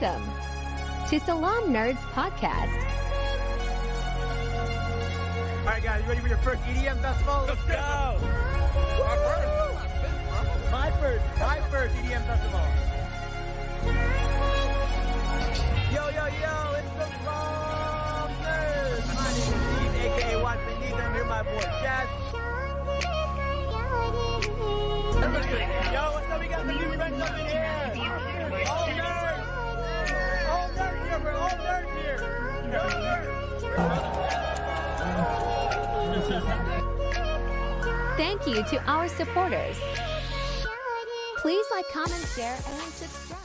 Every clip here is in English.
Welcome to Salaam Nerds Podcast. All right, guys, you ready for your first EDM festival? Let's go! My first, my first EDM festival. Yo, yo, yo, it's the Salaam Nerds. My name is Steve, aka Watchman Neat. I'm here, my boy Chad. Yo, what's up? We got some new friends up in here. Oh, All nerds. All nerds here. We're all nerds. Thank you to our supporters. Please like, comment, share, and subscribe.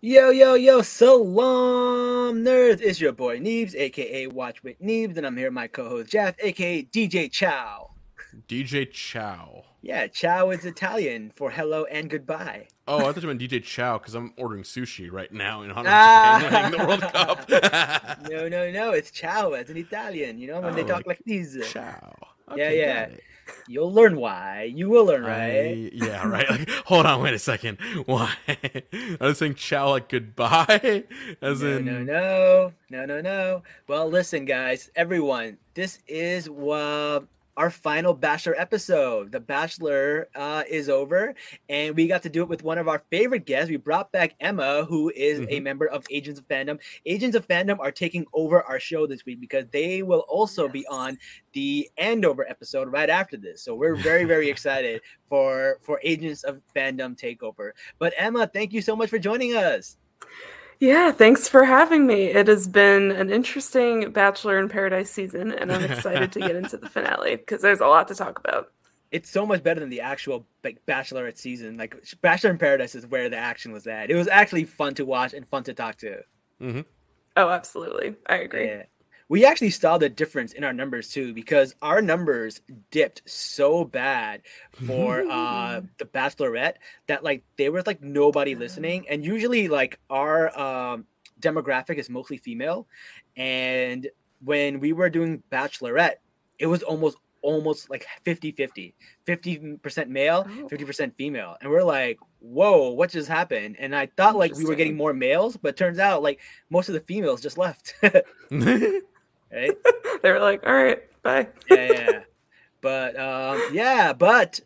Yo, yo, yo, Salaam Nerds. It's your boy Neebs, aka Watch with Neebs, and I'm here with my co-host Jeff, aka DJ Chow. DJ Chow. Yeah, Chow is Italian for hello and goodbye. Oh, I thought you meant DJ Chow because I'm ordering sushi right now in honor Ah. of Japan winning the World Cup. No, no, no, it's Chow as an Italian, you know, when they Oh, talk like this. Chow. Yeah, Okay, yeah. it. You'll learn why. You will learn, I- right? yeah, right. Like, hold on, wait a second. Why? I was saying Chow like goodbye, as No, in no, no, no, no, no. Well, listen, guys, everyone, this is uh, our final Bachelor episode. The Bachelor uh, is over, and we got to do it with one of our favorite guests. We brought back Emma, who is a Mhm. member of Agents of Fandom. Agents of Fandom are taking over our show this week because they will also be on the Andor episode right after this. So we're very, very excited for for Agents of Fandom takeover. But Emma, thank you so much for joining us. Yeah, thanks for having me. It has been an interesting Bachelor in Paradise season, and I'm excited to get into the finale because there's a lot to talk about. it's so much better than the actual like bachelorette season like bachelor in paradise is where the action was at it was actually fun to watch and fun to talk to Mm-hmm. Oh, absolutely. I agree. yeah we actually saw the difference in our numbers too because our numbers dipped so bad for uh the bachelorette that like there was like nobody listening. And usually like our um demographic is mostly female. And when we were doing bachelorette it was almost almost like 50 50 50% male Oh. 50% female. And we're like whoa what just happened? And i thought like we were getting more males but turns out like most of the females just left. right They were like, all right, bye. yeah, yeah. But um, yeah, but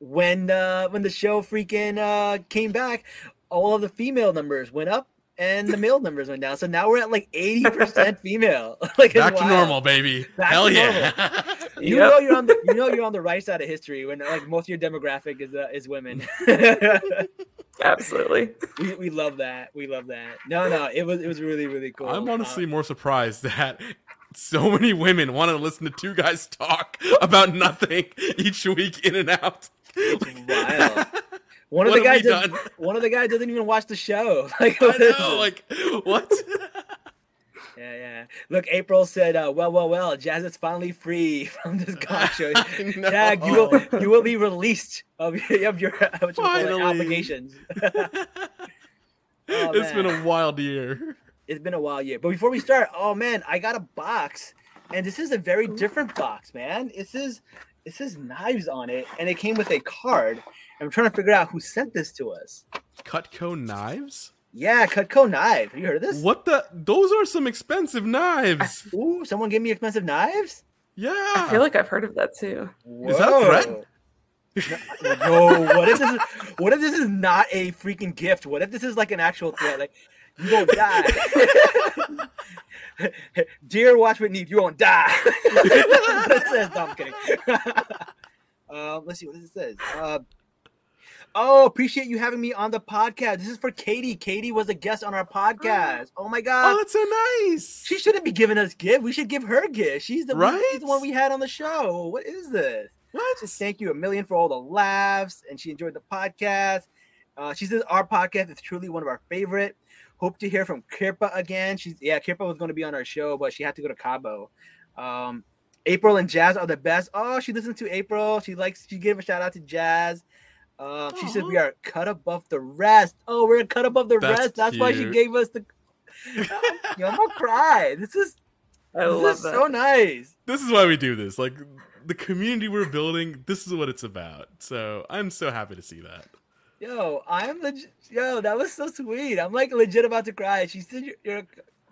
when uh, when the show freaking uh, came back, all of the female numbers went up and the male numbers went down. So now we're at like eighty percent female. like Back to normal, baby. Back Hell to yeah. You Yep. know you're on the you know you're on the right side of history when like most of your demographic is uh, is women. Absolutely. we, we love that. We love that. No, no, it was it was really really cool. I'm honestly more surprised that so many women want to listen to two guys talk about nothing each week in and out. wild. one of the guys done? one of the guys doesn't even watch the show. Like I know, like what? Yeah, yeah. Look, April said, uh, "Well, well, well. Jazz is finally free from this God show. Jag, you will you will be released of your of your what you call it, obligations." Oh, it's been a wild year. It's been a while, yeah. But before we start, oh man, I got a box, and this is a very different box, man. This is this is knives on it, and it came with a card. I'm trying to figure out who sent this to us. Cutco knives? Yeah, Cutco knife. Have you heard of this? What the? Those are some expensive knives. Ooh, someone gave me expensive knives. Yeah. I feel like I've heard of that too. Is that a threat? Whoa. No, what if this is what if this is not a freaking gift? What if this is like an actual threat? Like you won't die. Dear Watch Whitney, you won't die. it says, no, I'm kidding. um, let's see what this says. Uh, oh, appreciate you having me on the podcast. This is for Katie. Katie was a guest on our podcast. Oh my god. oh, that's so nice. She shouldn't be giving us gift. We should give her gift. She's the one, she's the one we had on the show. What is this? what? Just thank you a million for all the laughs, and she enjoyed the podcast. Uh, she says our podcast is truly one of our favorite. Hope to hear from Kirpa again. She's yeah, Kirpa was going to be on our show, but she had to go to Cabo. Um, April and Jazz are the best. Oh, she listens to April. She likes. She gave a shout out to Jazz. Um, she said we are cut above the rest. Oh, we're cut above the That's rest. That's why she gave us the. Yo, I'm gonna cry. This is I this love is that. so nice. this is why we do this. Like the community we're building, this is what it's about. So I'm so happy to see that. Yo, I'm legit. Yo, that was so sweet. I'm like legit about to cry. She said you're. you're a,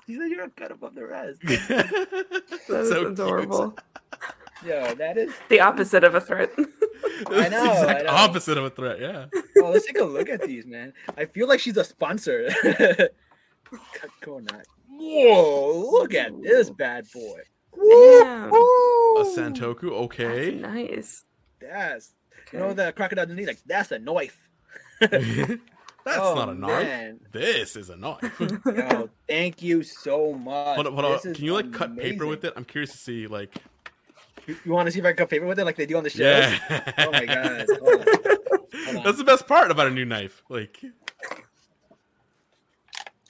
she said you're a cut above the rest. That is So cute. adorable. Yo, that is. The opposite of a threat. I know, It's the I exact know. opposite of a threat. Yeah. Oh, let's take a look at these, man. I feel like she's a sponsor. Coconut. Whoa, look at this bad boy. Damn. A Santoku. Okay. That's nice. That's you know Okay. the crocodile Dundee, like that's a knife. That's Oh, not a knife. man. This is a knife. Yo, thank you so much. hold on, hold on. Can you like cut paper with it? I'm curious to see like. You, want to see if I can cut paper with it like they do on the show? Yeah. Oh my god. Hold on. on. That's the best part about a new knife. Like.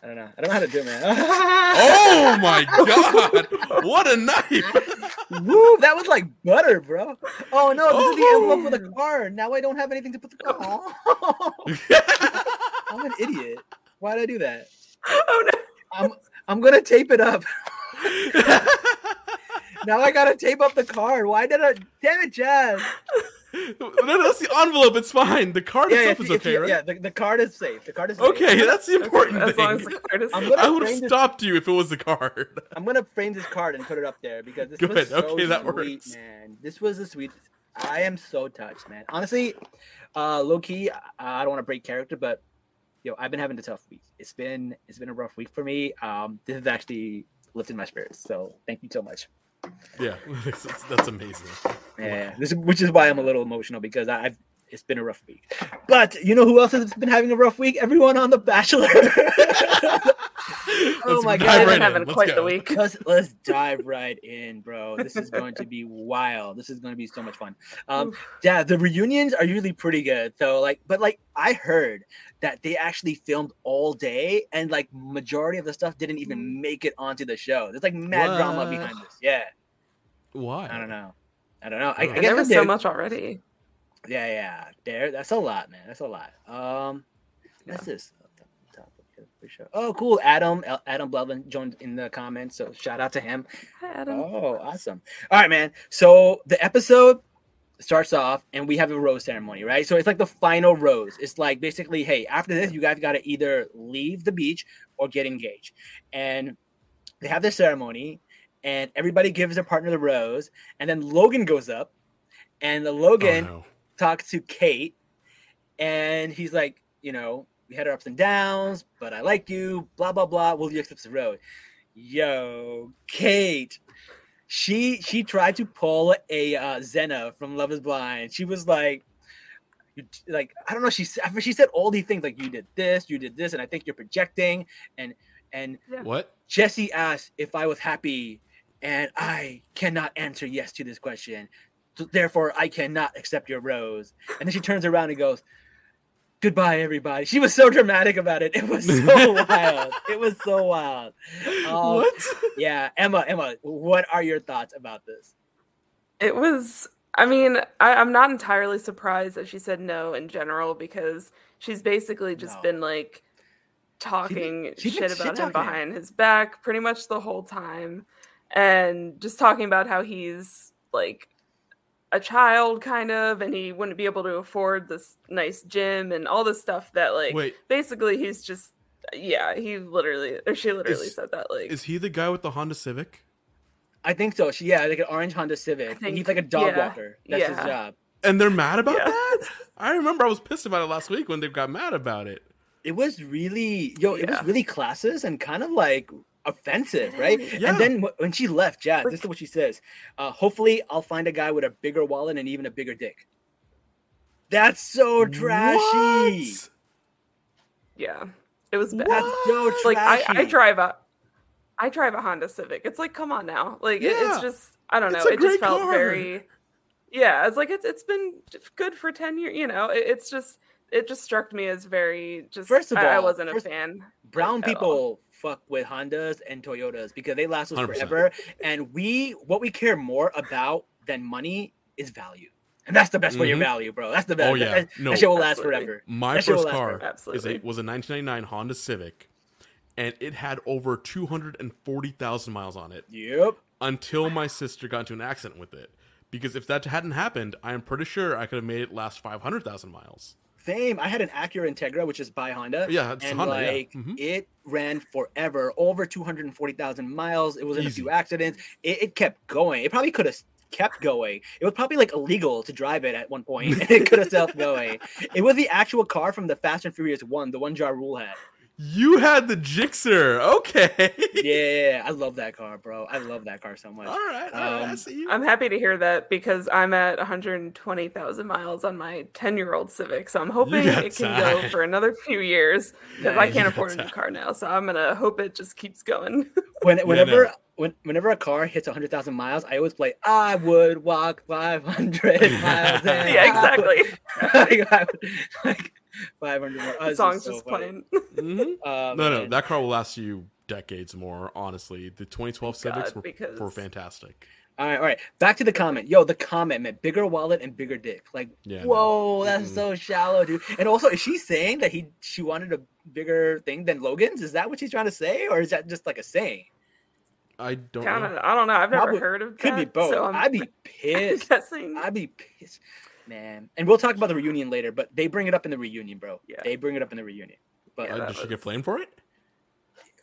I don't know. I don't know how to do it, man. Oh my god! What a knife! Woo, that was like butter, bro. Oh no, this is the oh. envelope for the Oh. card. Now I don't have anything to put the card. On. I'm an idiot. Why did I do that? Oh no. I'm I'm gonna tape it up. Now I gotta tape up the card. Why did I? Damn it, Jazz. No, no, that's the envelope. It's fine. The card Yeah, yeah, itself is okay, yeah, right? yeah. The, the card is safe. The card is safe. Okay, that's the important As long as thing. the card is I'm gonna I would have frame this- stopped you if it was the card. I'm gonna frame this card and put it up there because this Good, was so okay, that sweet, works. man. This was the sweetest. I am so touched, man. Honestly, uh, low key, I, I don't want to break character, but yo, I've been having a tough week. It's been it's been a rough week for me. Um, this has actually lifted my spirits. So thank you so much. Yeah, that's, amazing. Yeah, this which is why I'm a little emotional because I've it's been a rough week. But you know who else has been having a rough week? Everyone on The Bachelor. Let's my God. I've right been in. having Let's quite go. the week. let's let's dive right in, bro. This is going to be wild. This is going to be so much fun. Um, yeah, the reunions are usually pretty good. So like, but like I heard that they actually filmed all day, and like majority of the stuff didn't even make it onto the show. There's like mad drama behind this. Yeah, Why? I don't know. I don't know. I, I Oh. Guess there was so much already. Yeah, yeah. There, that's a lot, man. That's a lot. Um, what's this? Top of the show. Oh, cool. Adam, Adam Blevin joined in the comments, so shout out to him. Hi, Adam. Oh, awesome. All right, man. So the episode starts off and we have a rose ceremony, right? So it's like the final rose. It's like basically, hey, after this, you guys got to either leave the beach or get engaged. And they have this ceremony and everybody gives their partner the rose. And then Logan goes up and the Oh, Logan no. talks to Kate and he's like, you know, we had our ups and downs, but I like you, blah, blah, blah. Will you accept the road? Yo, Kate. She she tried to pull a uh, Zena from Love Is Blind. She was like, you, like I don't know. She said she said all these things like you did this, you did this, and I think you're projecting. And and What? Jesse asked if I was happy, and I cannot answer yes to this question. So therefore, I cannot accept your rose. And then she turns around and goes, Goodbye, everybody. She was so dramatic about it. It was so wild. It was so wild. Um, what? Yeah, Emma, Emma, what are your thoughts about this? It was. I mean, I, I'm not entirely surprised that she said no in general because she's basically just No. been like talking she's been shit about him shit-talking him. behind his back pretty much the whole time, and just talking about how he's like a child kind of, and he wouldn't be able to afford this nice gym and all this stuff that like Wait, basically he's just yeah he literally or she literally Is- said that like is he the guy with the Honda Civic? I think so. She, yeah, like an orange Honda Civic. think- He's like a dog yeah, walker. That's his job. And they're mad about Yeah. that? I remember I was pissed about it last week when they got mad about it. It was really, yo, it was really classes and kind of like offensive, right? Yeah. And then when she left, Jazz, this is what she says. Uh, hopefully, I'll find a guy with a bigger wallet and even a bigger dick. That's so trashy. What? yeah it was bad. That's so trashy. like I, I drive a I drive a Honda Civic. It's like, come on now. Like it, it's just I don't know. It just felt car. very Yeah, it's like it's it's been good for 10 years, you know. It, it's just it just struck me as very just First of I, I wasn't a fan. brown people all. Fuck with Hondas and Toyotas because they last us 100%. forever. And we, what we care more about than money is value. And that's the best way of Mhm. value, bro. That's the best. Oh, yeah. That, No. that shit will last forever. My That first car is a, was a 1999 Honda Civic, and it had over 240,000 miles on it Yep. until my sister got into an accident with it. Because if that hadn't happened, I am pretty sure I could have made it last 500,000 miles. Same. I had an Acura Integra, which is by Honda. Yeah, it's and Honda, yeah. like Mhm. it ran forever, over two hundred and forty thousand miles. It was in a few accidents. It, it kept going. It probably could have kept going. It was probably like illegal to drive it at one point, and it could have kept going. It was the actual car from the Fast and Furious One, the one Ja Rule had. You had the Gixxer. Okay. Yeah, I love that car, bro. I love that car so much. All right. All right. I Um, see you. I'm happy to hear that because I'm at 120,000 miles on my 10 year old Civic. So I'm hoping got it can go for another few years because I can't afford got a new car now. So I'm going to hope it just keeps going. When, whenever no. when, whenever a car hits 100,000 miles, I always play I would walk 500 miles. and yeah, I would-" exactly. like, I would- like 500 miles. The song's just playing. Mhm. Um, No, no, and- that car will last you decades more. Honestly, the 2012 Civics God, were, because- were fantastic. All right, all right. Back to the comment. Yo, the comment meant bigger wallet and bigger dick. Like, Yeah. no. whoa, that's Mm-mm. so shallow, dude. And also, is she saying that he she wanted a bigger thing than Logan's? Is that what she's trying to say, or is that just like a saying? I don't Kind know. I don't know. I've never Probably- heard of it. Could be both. So I'm I'd be pissed. I'd be pissed, man. And we'll talk about the reunion later, but they bring it up in the reunion, bro. Yeah. They bring it up in the reunion. But Yeah, Uh, did she get flamed for it?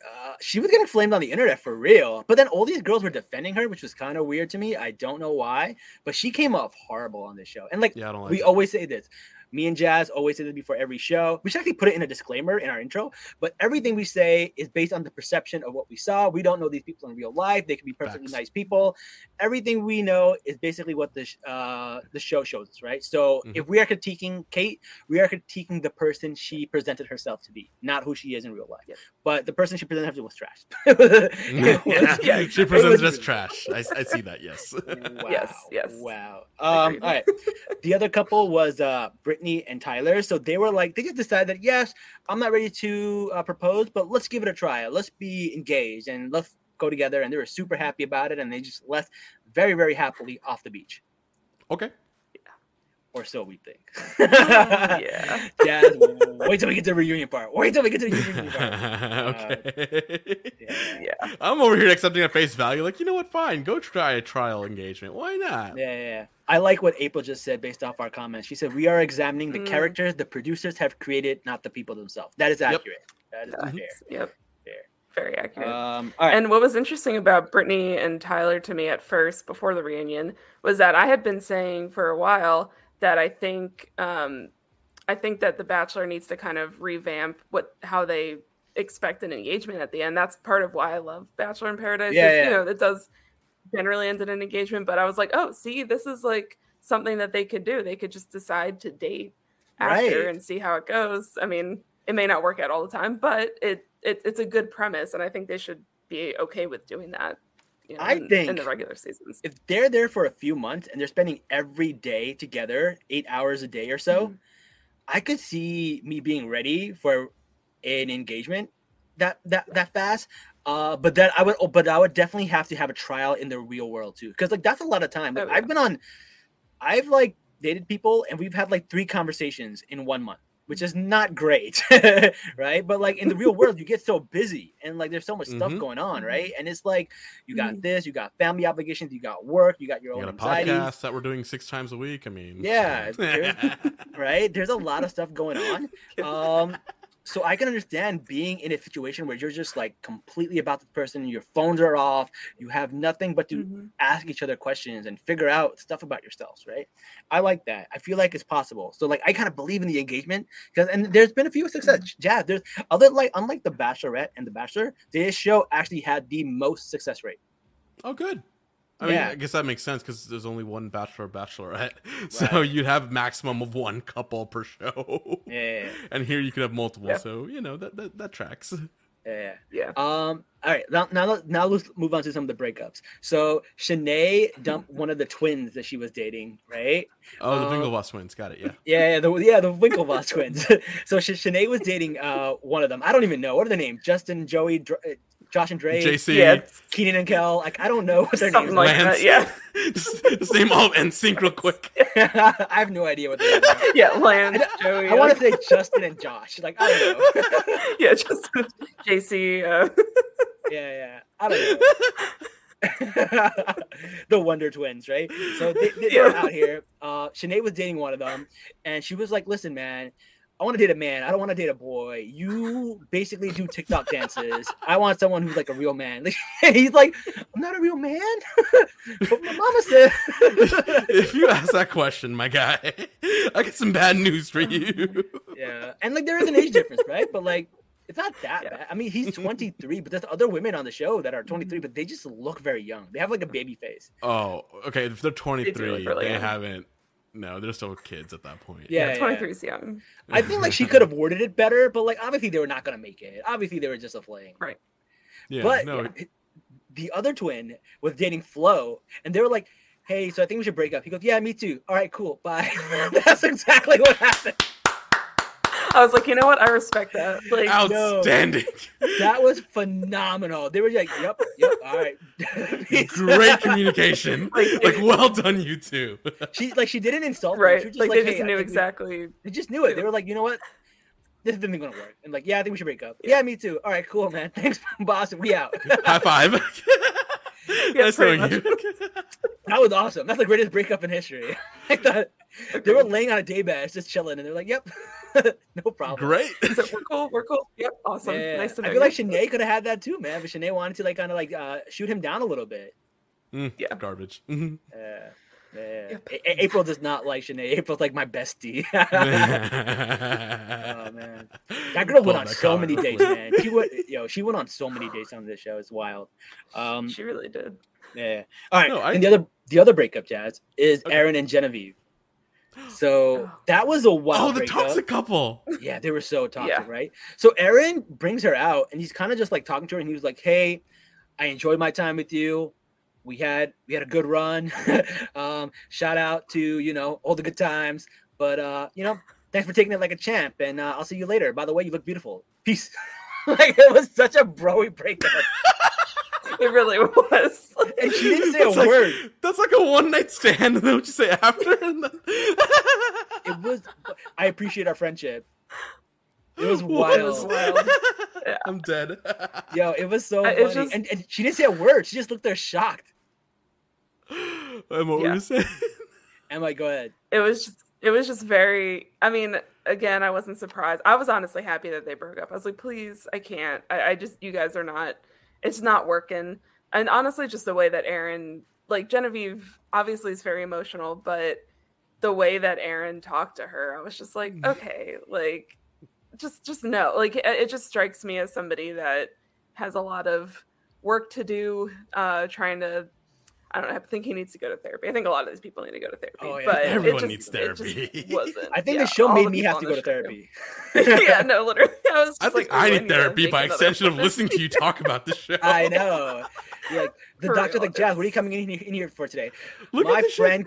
uh, she was getting flamed on the internet for real. But then all these girls were defending her, which was kind of weird to me. I don't know why, but she came off horrible on this show. And like Yeah, I don't like we it. always say this. Me and Jazz always say this before every show. We should actually put it in a disclaimer in our intro. But everything we say is based on the perception of what we saw. We don't know these people in real life. They could be perfectly Facts. nice people. Everything we know is basically what the uh, the show shows us, right? So Mhm. if we are critiquing Kate, we are critiquing the person she presented herself to be, not who she is in real life. Yep. But the person she presented herself to was trash. yeah, yeah, she presented presents as trash. I, I see that. Yes. Wow. Yes, yes. Wow. Um, all right. the other couple was uh Brittany and Tyler. So they were like, they just decided that yes, I'm not ready to uh, propose, but let's give it a try. Let's be engaged and let's go together. And they were super happy about it, and they just left very, very happily off the beach, okay. Or so we think. Yeah. Jazz, wait till we get to the reunion part. Wait till we get to the reunion part. okay. Yeah. Yeah. I'm over here accepting at face value. Like, you know what? Fine. Go try a trial engagement. Why not? Yeah, yeah, yeah. I like what April just said based off our comments. She said, We are examining the Mm. characters the producers have created, not the people themselves. That is accurate. Yep. accurate. That is Yeah. fair. Yep. Fair. Very accurate. Um, all right. And what was interesting about Brittany and Tyler to me at first, before the reunion, was that I had been saying for a while that I think, um, I think that The Bachelor needs to kind of revamp what how they expect an engagement at the end. That's part of why I love Bachelor in Paradise. Yeah, yeah. You know, it does generally end in an engagement, but I was like, oh, see, this is like something that they could do. They could just decide to date after Right. and see how it goes. I mean, it may not work out all the time, but it, it it's a good premise, and I think they should be okay with doing that. You know, I in, in think- the regular seasons. if they're there for a few months and they're spending every day together, eight hours a day or so, Mhm. I could see me being ready for an engagement that that that fast. Uh, but that I would, oh, but I would definitely have to have a trial in the real world too, because like that's a lot of time. Like Oh, yeah. I've been on, I've like dated people and we've had like three conversations in one month, which is not great, right? But like in the real world, you get so busy and like there's so much stuff Mhm. going on, right? And it's like you got Mhm. this, you got family obligations, you got work, you got your You own got a podcast that we're doing six times a week. I mean, Yeah, so- right? There's a lot of stuff going on. Um, so I can understand being in a situation where you're just like completely about the person, your phones are off, you have nothing but to Mhm. ask each other questions and figure out stuff about yourselves, right? I like that. I feel like it's possible. So like I kind of believe in the engagement because and there's been a few success. Yeah, there's other like unlike the Bachelorette and the Bachelor, this show actually had the most success rate. Oh, good. I mean, Yeah. I guess that makes sense because there's only one bachelor or bachelorette, so you'd have maximum of one couple per show. Yeah, And here you could have multiple, Yeah. so you know that that, that tracks. yeah. Yeah. Um. All right. Now, now, let- now let's move on to some of the breakups. So Shanae dumped one of the twins that she was dating, right? Oh, the Uh, Winklevoss twins, got it. Yeah. Yeah, yeah, the yeah the Winklevoss twins. so Sh- Shanae was dating uh one of them. I don't even know what are their names. Justin, Joey, Dr- uh, Josh, and Dre, JC, Yeah, Keenan and Kel. Like I don't know what their Something names. like are. Lance. that, yeah. just, just name all NSYNC real quick. I have no idea what they're. yeah, Lance, Joey. I want to say Justin and Josh. Like I don't know. yeah, just JC. Uh, yeah, yeah. I don't know. the Wonder Twins, right? So they, they, they're out here. Uh, Shanae was dating one of them, and she was like, "Listen, man." I want to date a man. I don't want to date a boy. You basically do TikTok dances. I want someone who's like a real man. he's like, I'm not a real man. but my mama said. if you ask that question, my guy, I got some bad news for you. Yeah, and like there is an age difference, right? But like it's not that Yeah. bad. I mean, he's 23, but there's other women on the show that are 23, but they just look very young. They have like a baby face. Oh, okay. If they're 23, they, really young. haven't. No, they're still kids at that point. Yeah, Yeah, yeah. 23 is young. I think like she could have worded it better, but like obviously they were not gonna make it. Obviously they were just a fling. Right. Yeah, but no, the other twin was dating Flo, and they were like, "Hey, so I think we should break up." He goes, "Yeah, me too. All right, cool, bye." That's exactly what happened. I was like, you know what? I respect that. Like, outstanding. That was phenomenal. They were like, "Yep, yep, all right." Great communication. Like- like, well done, you two. She like she didn't insult them. right? She was Like, just they "Hey, just I knew think we- exactly. They just knew it. They were like, you know what? This isn't gonna work. And like, yeah, I think we should break up. Yeah, me too. All right, cool, man. Thanks, boss. We out. High five. nice pretty knowing you. that was awesome. That's the greatest breakup in history. I thought they were laying on a day bed, just chilling, and they're like, "Yep, no problem." Great. So we're cool. We're cool. Yep. Awesome. Yeah. Nice to know. I feel like you. Shanae could have had that too, man. But Shanae wanted to like kind of like uh, shoot him down a little bit. Mm, Yeah. Garbage. Mhm. Yeah. Yeah. Yep. A- A- April does not like Shanae. April's like my bestie. oh man, that girl Pull went on so comic many dates, man. She went, yo, she went on so many dates on this show. It's wild. Um, she really did. Yeah. All right. No, I- And the other the other breakup, Jazz, is Okay. Aaron and Genevieve. So Oh. that was a wild Oh, the breakup. toxic couple. Yeah, they were so toxic, Yeah. right? So Aaron brings her out and he's kind of just like talking to her and he was like, Hey, I enjoyed my time with you. We had we had a good run. um, shout out to, you know, all the good times. But uh, you know, thanks for taking it like a champ. And uh, I'll see you later. By the way, you look beautiful. Peace. like it was such a broy breakup. It really was. And she didn't say a That's like, word. That's like a one night stand. And then what you say after? And then... it was I appreciate our friendship. It was What? It was wild. wild. I'm dead. Yo, it was so Uh, funny. just- And, and she didn't say a word. She just looked there shocked. And what were Yeah. you saying? Emma, like, go ahead. it was just it was just very i mean again i wasn't surprised. I was honestly happy that they broke up. I was like please i can't. I, I just you guys are not it's not working. And honestly just the way that aaron like genevieve obviously is very emotional but the way that aaron talked to her i was just like okay like just just no. Like it, it just strikes me as somebody that has a lot of work to do uh trying to I don't know. I think he needs to go to therapy. I think a lot of these people need to go to therapy. Oh, yeah. But Everyone just- needs therapy. wasn't. I think yeah, the show made the me have to go to therapy. yeah, no, literally. I was. I just think like, I need need therapy by extension of listening to you talk about the show. I know. Like the For doctor's like Jazz. What are you coming in here, in here for today? Look My at this friend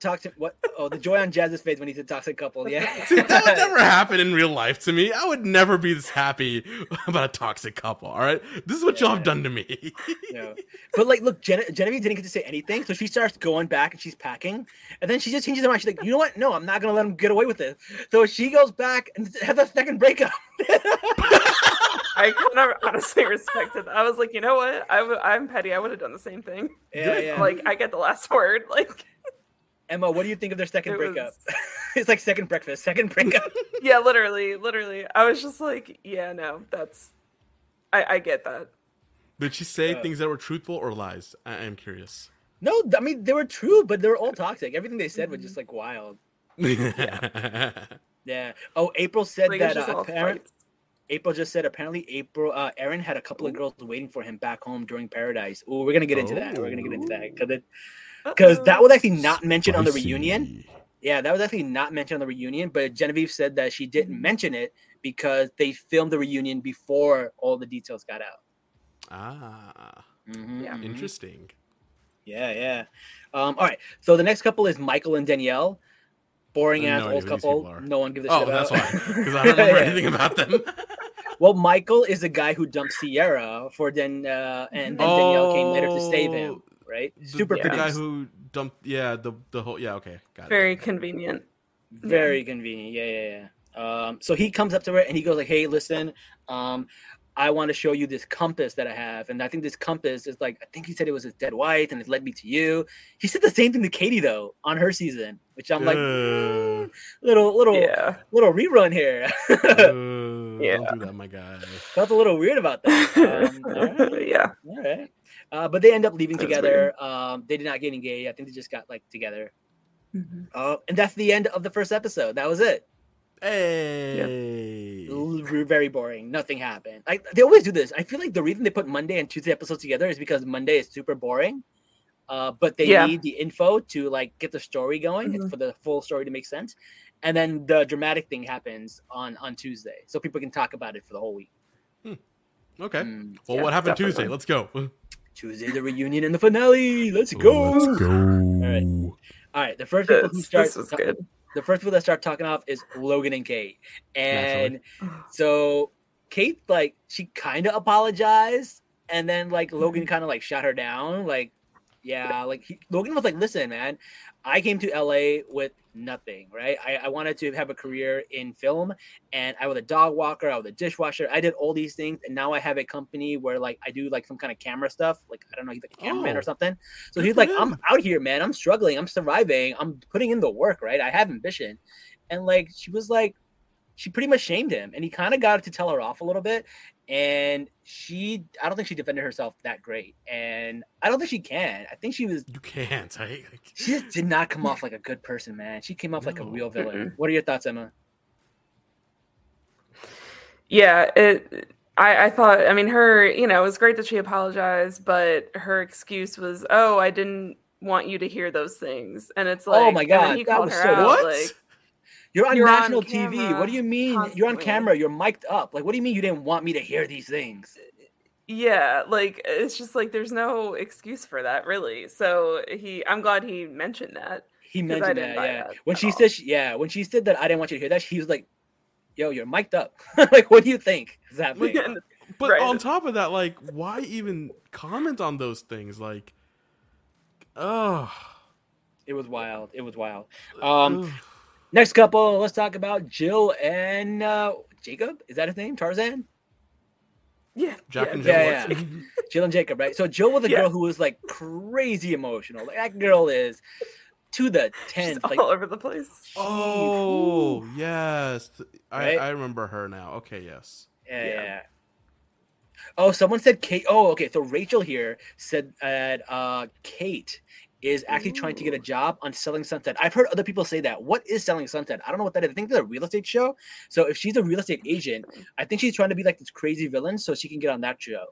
talked to what? Oh, the joy on Jazz's face when he said toxic couple. Yeah. Dude, that would never happen in real life to me. I would never be this happy about a toxic couple. All right, this is what y'all have done to me. No. But like, look, Gen- Genevieve didn't get to say anything, so she starts going back and she's packing, and then she just changes her mind. She's like, you know what? No, I'm not gonna let him get away with this. So she goes back and has a second breakup. I kind of honestly respected. That. I was like, you know what? I w- I'm petty. I would have done the same thing. yeah, yeah. Like, I get the last word. Like, Emma, what do you think of their second It breakup? was- it's like second breakfast, second breakup. yeah, literally, literally. I was just like, yeah, no, that's. I I get that. Did she say Uh, things that were truthful or lies? I am curious. no, I mean they were true, but they were all toxic. Everything they said was just like wild. Yeah. yeah. Oh, April said Like, that just uh, all apparent, fights. April just said apparently April uh, Aaron had a couple of girls waiting for him back home during Paradise. Oh, we're gonna get into that. We're gonna get into that because it because that was actually not mentioned on the reunion. Yeah, that was actually not mentioned on the reunion, but Genevieve said that she didn't mention it because they filmed the reunion before all the details got out. Ah, Mhm, Yeah. interesting. Yeah, yeah. Um, all right. So the next couple is Michael and Danielle. Boring I ass old idea who these couple. No one gives a Oh, shit that's about. why. Because I don't remember Yeah. anything about them. Well, Michael is the guy who dumped Sierra for then, uh, and then Danielle came later to save him. Right? The- Super the, Yeah. guy who dumped. Yeah, the the whole. Yeah, okay, got Very it. convenient. Very convenient. Yeah, yeah, yeah. Um, so he comes up to her and he goes like, "Hey, listen, um, I want to show you this compass that I have. And I think this compass is like, I think he said it was his dead wife and it led me to you. He said the same thing to Katie though on her season, which I'm like, Uh. mm, little, little, Yeah. little rerun here. Yeah. Don't do that, my guy. Felt a little weird about that. Um, all right. yeah. All right. Uh, but they end up leaving That's together. Um, they did not get engaged. I think they just got like together. Mhm. Uh, and that's the end of the first episode. That was it. Hey. L- Very boring. Nothing happened. Like they always do this. I feel like the reason they put Monday and Tuesday episodes together is because Monday is super boring. Uh, but they Yeah. need the info to like get the story going and Mhm. for the full story to make sense. And then the dramatic thing happens on on Tuesday, so people can talk about it for the whole week. Okay. Mm. Well, Yeah, what happened definitely. Tuesday? Let's go. Tuesday, the reunion and the finale. Let's go. Let's go. right. All right, the first people who start this was good. the first people that start talking off is Logan and Kate. And so Kate, like, she kind of apologized, and then like Logan kind of like shot her down. Like, yeah, like he, Logan was like, "Listen, man, I came to LA with nothing, right? I, I wanted to have a career in film, and I was a dog walker, I was a dishwasher, I did all these things, and now I have a company where like I do like some kind of camera stuff, like I don't know, he's like a cameraman Oh, or something. So he's like, him. I'm out here, man. I'm struggling. I'm surviving. I'm putting in the work, right? I have ambition. And like she was like, she pretty much shamed him, and he kind of got to tell her off a little bit. And she, I don't think she defended herself that great, and I don't think she can. I think she was, You can't. I, like, she just did not come off like a good person, man. She came off like a real villain. What are your thoughts, Emma? Yeah, it. I, I thought. I mean, her. You know, it was great that she apologized, but her excuse was, "Oh, I didn't want you to hear those things," and it's oh like, Oh my God, he that called was her so- out, What? Like, You're on You're on national TV. What do you mean? You're on camera. You're mic'd up. Like, what do you mean you didn't want me to hear these things? yeah, like it's just like there's no excuse for that, really. So he. I'm glad he mentioned that. He mentioned that, yeah. that when she all. said, she, yeah, when she said that I didn't want you to hear that, he was like, "Yo, you're mic'd up. like, what do you think is happening?" And- But Right. on top of that, like, why even comment on those things? Like, oh, It was wild. It was wild. Um, next couple, let's talk about Jill and uh, Jacob. Is that his name? Tarzan? yeah, Jack yeah, and yeah, Jill. yeah. Jill and Jacob, right? So Jill was a Yeah. girl who was like crazy emotional. Like, that girl is to the She's tenth. Like, all over the place. Oh yes, I, Right? I remember her now. Okay, yes. Yeah. Yeah. yeah. Oh, someone said Kate. Oh, okay. So Rachel here said that uh, Kate is actually trying to get a job on Selling Sunset. I've heard other people say that. What is Selling Sunset? I don't know what that is. I think it's a real estate show. So if she's a real estate agent, I think she's trying to be like this crazy villain so she can get on that show.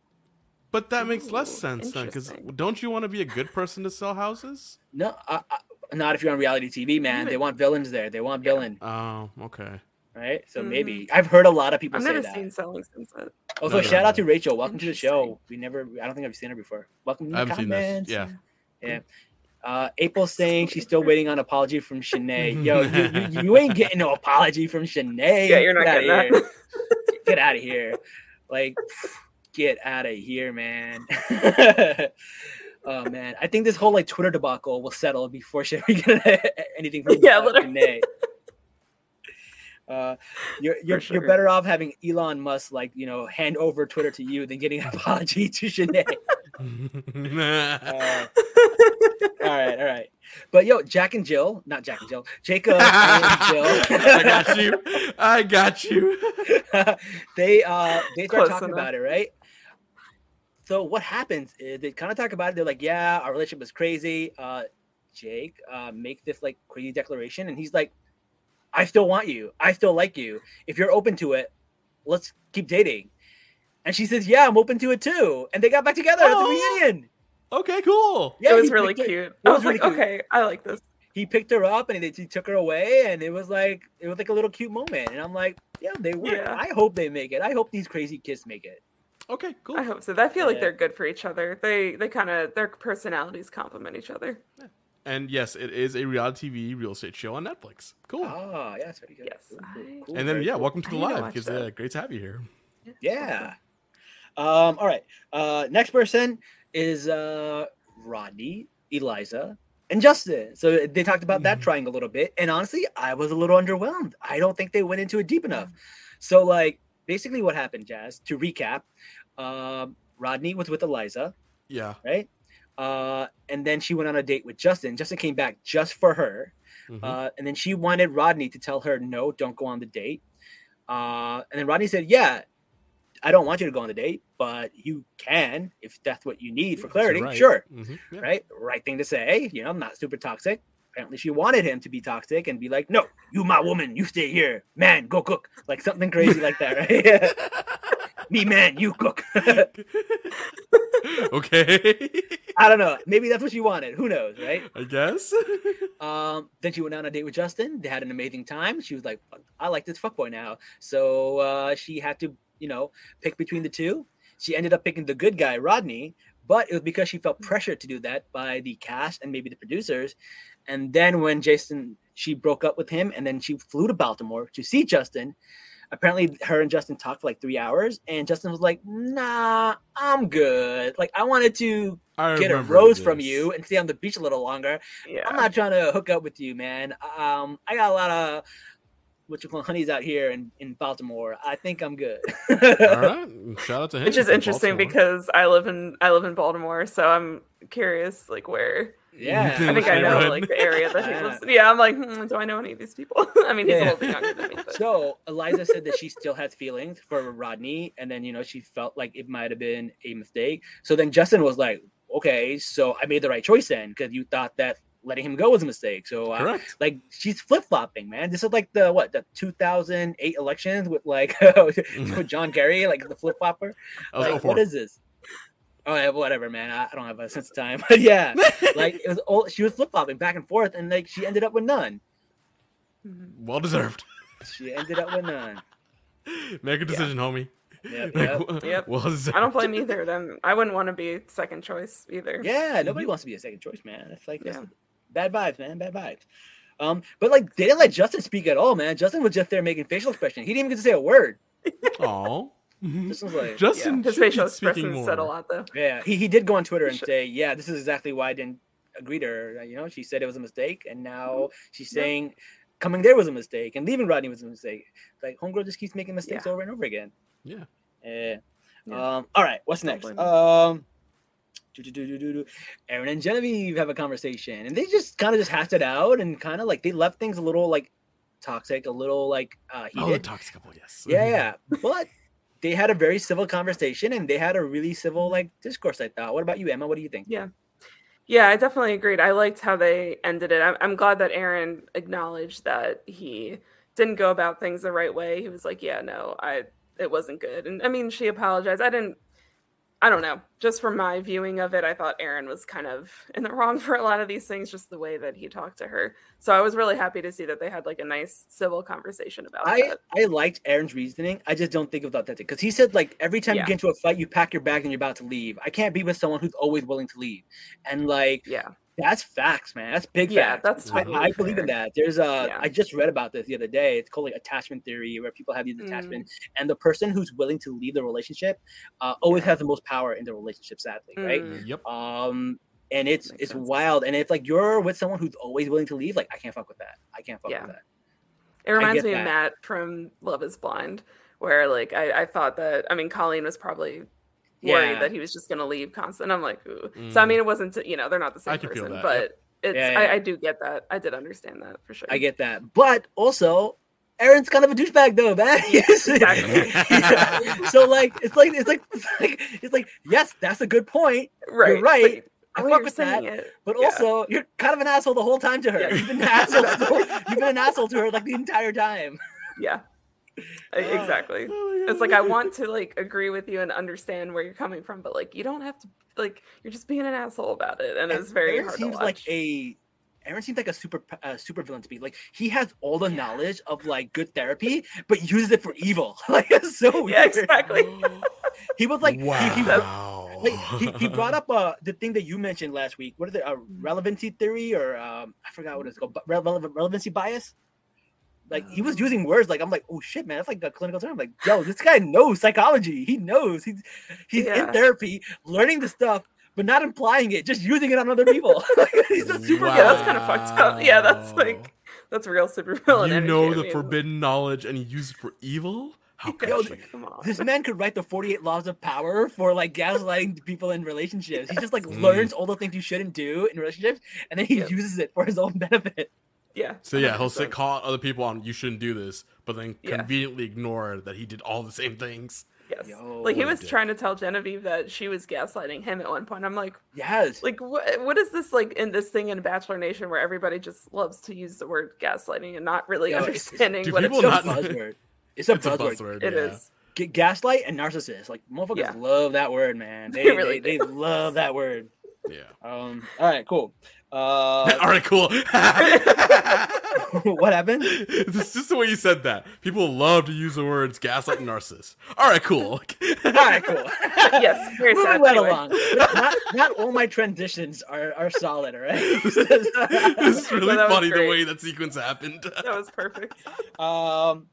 But that makes less sense then, because don't you want to be a good person to sell houses? No, uh, uh, not if you're on reality TV, man. They want villains there. They want Yeah. villain, Oh, okay. right? So Mhm. maybe I've heard a lot of people I've say never that. seen Selling Sunset. Also, No, no, shout out to Rachel. Welcome to the show. We never, I don't think I've seen her before. Welcome to I the haven't seen this. comments. Yeah. Yeah. Uh, April saying she's still waiting on apology from Shanae. Yo, you, you, you ain't getting no apology from Shanae. Yeah, you're not Get getting that. Get out of here. Like, get out of here, man. oh man, I think this whole like Twitter debacle will settle before she we get anything from Yeah. Shanae. Uh, you're you're, For you're better off having Elon Musk like you know hand over Twitter to you than getting an apology to Shanae. Uh, all right, all right. But yo, Jack and Jill, not Jack and Jill, Jacob and Jill. I got you. I got you. they uh they start Close talking enough. about it, right? So what happens is they kind of talk about it. They're like, "Yeah, our relationship is crazy." Uh, Jake uh, make this like crazy declaration, and he's like, "I still want you. I still like you. If you're open to it, let's keep dating." And she says, "Yeah, I'm open to it too." And they got back together at the Oh. reunion. Okay, cool. Yeah, it was really cute. it I was was really like, cute. okay, I like this. he picked her up and he, he took her away and it was like it was like a little cute moment and i'm like yeah they work Yeah. i hope they make it i hope these crazy kids make it Okay, cool. I hope so. I feel like they're good for each other. They they kind of their personalities complement each other. And yes, it is a reality TV real estate show on Netflix. Cool. oh yeah that's very good Yes, Cool, cool, cool, and then yeah, welcome to the need to live watch because that. uh, great to have you here. yeah um all right uh next person is uh rodney eliza and justin so they talked about that Mhm. triangle a little bit and honestly i was a little underwhelmed i don't think they went into it deep enough so like basically what happened, Jazz. To recap, um, Rodney was with Eliza, Yeah. right? Uh, and then she went on a date with Justin. Justin came back just for her. Mhm. Uh, and then she wanted Rodney to tell her, no, don't go on the date. Uh, and then Rodney said, yeah, I don't want you to go on the date, but you can if that's what you need for clarity. right. Sure. Mhm. Yeah. Right. Right thing to say. You know, I'm not super toxic. Apparently, she wanted him to be toxic and be like, no, you my woman, you stay here. Man, go cook. Like something crazy like that, right? Me, man, you cook. okay. I don't know. Maybe that's what she wanted. Who knows, right? I guess. Um, then she went on a date with Justin. They had an amazing time. She was like, I like this fuckboy now. So uh, she had to, you know, pick between the two. She ended up picking the good guy, Rodney, but it was because she felt pressured to do that by the cast and maybe the producers. And then when Jason, she broke up with him and then she flew to Baltimore to see Justin. Apparently, her and Justin talked for like three hours, and Justin was like, Nah, I'm good. Like, I wanted to I get a remember rose from you and stay on the beach a little longer. Yeah. I'm not trying to hook up with you, man. Um, I got a lot of what you call honeys out here in, in Baltimore. I think I'm good. All right. Shout out to him. Which is interesting Baltimore. because I live in I live in Baltimore, so I'm curious like where yeah, I think I know neighborhood. like the area that he Yeah. lives. Yeah, I'm like, hmm, do I know any of these people? I mean, he's Yeah. a little bit younger than me. But... So Eliza said that she still has feelings for Rodney, and then you know she felt like it might have been a mistake. So then Justin was like, "Okay, so I made the right choice then, because you thought that letting him go was a mistake." So uh, Correct. like she's flip flopping, man. This is like the what the 2008 elections with like with John Kerry, like the flip flopper. Like, 04. what is this? Oh yeah, whatever, man. I, I don't have a sense of time, but yeah, like it was. All, she was flip flopping back and forth, and like she ended up with none. Mhm. well deserved. She ended up with none. Make a decision, homie. Yep, Like, yep. w- Yep. Well deserved. I don't blame either of them. I wouldn't want to be second choice either. Yeah, nobody wants to be a second choice, man. It's like that's Yeah. bad vibes, man. Bad vibes. Um, but like they didn't let Justin speak at all, man. Justin was just there making facial expression. He didn't even get to say a word. Aw. Justin was like, Justin His facial speaking expressions said a more. lot though. yeah. He he did go on Twitter and say, yeah, this is exactly why I didn't agree to her. You know, she said it was a mistake, and now she's Yeah. saying coming there was a mistake, and leaving Rodney was a mistake. Like homegirl just keeps making mistakes Yeah. over and over again. Yeah. Yeah. Yeah. Um. All right. What's next? Um. Aaron and Genevieve have a conversation, and they just kind of just hashed it out, and kind of like they left things a little like toxic, a little like uh, Oh, the toxic couple, yes. yeah, yeah. But they had a very civil conversation, and they had a really civil like discourse. I thought. What about you, Emma? What do you think? Yeah. Yeah, I definitely agreed. I liked how they ended it. I'm, I'm glad that Aaron acknowledged that he didn't go about things the right way. He was like, "Yeah, no, I it wasn't good." And I mean, she apologized. I didn't I don't know. Just from my viewing of it, I thought Aaron was kind of in the wrong for a lot of these things just the way that he talked to her. So I was really happy to see that they had like a nice civil conversation about it. I liked Aaron's reasoning. I just don't think it was authentic because he said like every time Yeah. you get into a fight, you pack your bag and you're about to leave. I can't be with someone who's always willing to leave, and like Yeah. That's facts, man. That's big Yeah, facts. that's I, totally I believe in that. There's a Yeah. I just read about this the other day. It's called like attachment theory, where people have these Mm. attachments, and the person who's willing to leave the relationship uh, always has the most power in the relationship. Sadly, right? Mm. Yep. Um, and it's Makes it's sense. wild. And if like you're with someone who's always willing to leave, like I can't fuck with that. I can't fuck Yeah. with that. It reminds me that. of Matt from Love is Blind, where like I, I thought that I mean Colleen was probably worried Yeah. that he was just gonna leave constant. I'm like, Ooh. so I Mm. mean it wasn't you know, they're not the same I can feel person, that, but yep. it's Yeah, yeah. I, I do get that. I did understand that for sure. I get that. But also, Aaron's kind of a douchebag though, man. Yes. exactly. Yeah. So like it's like it's like it's like it's like yes, that's a good point. right. You're right. I But fuck you're with that. it. But Yeah. also, you're kind of an asshole the whole time to her. Yeah. You've been an asshole. you've been an asshole to her like the entire time. Yeah. E- Exactly. It's like I want to like agree with you and understand where you're coming from, but like you don't have to like you're just being an asshole about it, and it's very Aaron hard seems to watch. like a Aaron seems like a super uh, super villain to me. Like he has all the knowledge of like good therapy, but uses it for evil. like it's so weird. yeah, exactly. He was like he- he, wow. like he, he brought up uh the thing that you mentioned last week. What is it? A relevancy theory or um I forgot what it's called. But rele- relevancy bias. Like he was using words like I'm like oh shit man that's like a clinical term. like yo this guy knows psychology. He knows he's he's in therapy learning the stuff but not implying it, just using it on other people. he's a super Yeah, that's kind of fucked up. Yeah, that's like that's real supervillain. you energy. know I the mean, forbidden knowledge and you use it for evil? How Yeah, could Yo, come on. This man could write the 48 laws of power for like gaslighting people in relationships. He just like Mm. learns all the things you shouldn't do in relationships and then he Yep. uses it for his own benefit. Yeah. So yeah, he'll 100%. call other people on you shouldn't do this, but then Yeah. conveniently ignore that he did all the same things. Yes. Yo, like he was dick. trying to tell Genevieve that she was gaslighting him at one point. I'm like, Yes. like what what is this like in this thing in Bachelor Nation where everybody just loves to use the word gaslighting and not really Yo, it's- understanding do what people it's it's a not- buzzword. It's a It's a buzzword. buzzword. It yeah. is. G- gaslight and narcissist. Like motherfuckers Yeah. love that word, man. They, They they, really they, do. love that word. Yeah. Um all right, cool. Uh all right, cool. what happened? It's just the way you said that. People love to use the words gaslight and narcissist. All right, cool. All right, cool. yes, very Moving sad. Anyway. along. Not, not all my transitions are, are solid, all right? it's really that was funny the way that sequence happened. That was perfect. um,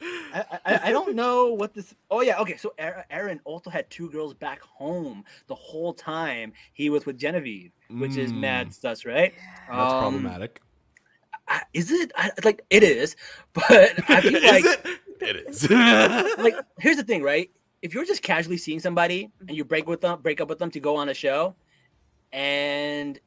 I, I, I don't know what this. Oh yeah, okay. So Aaron- Aaron also had two girls back home the whole time he was with Genevieve, which is Mm. mad sus, right? That's Um, problematic. I- Is it? I, like it is, but I feel like it? It is. like here's the thing, right? If you're just casually seeing somebody and you break with them, break up with them to go on a show, and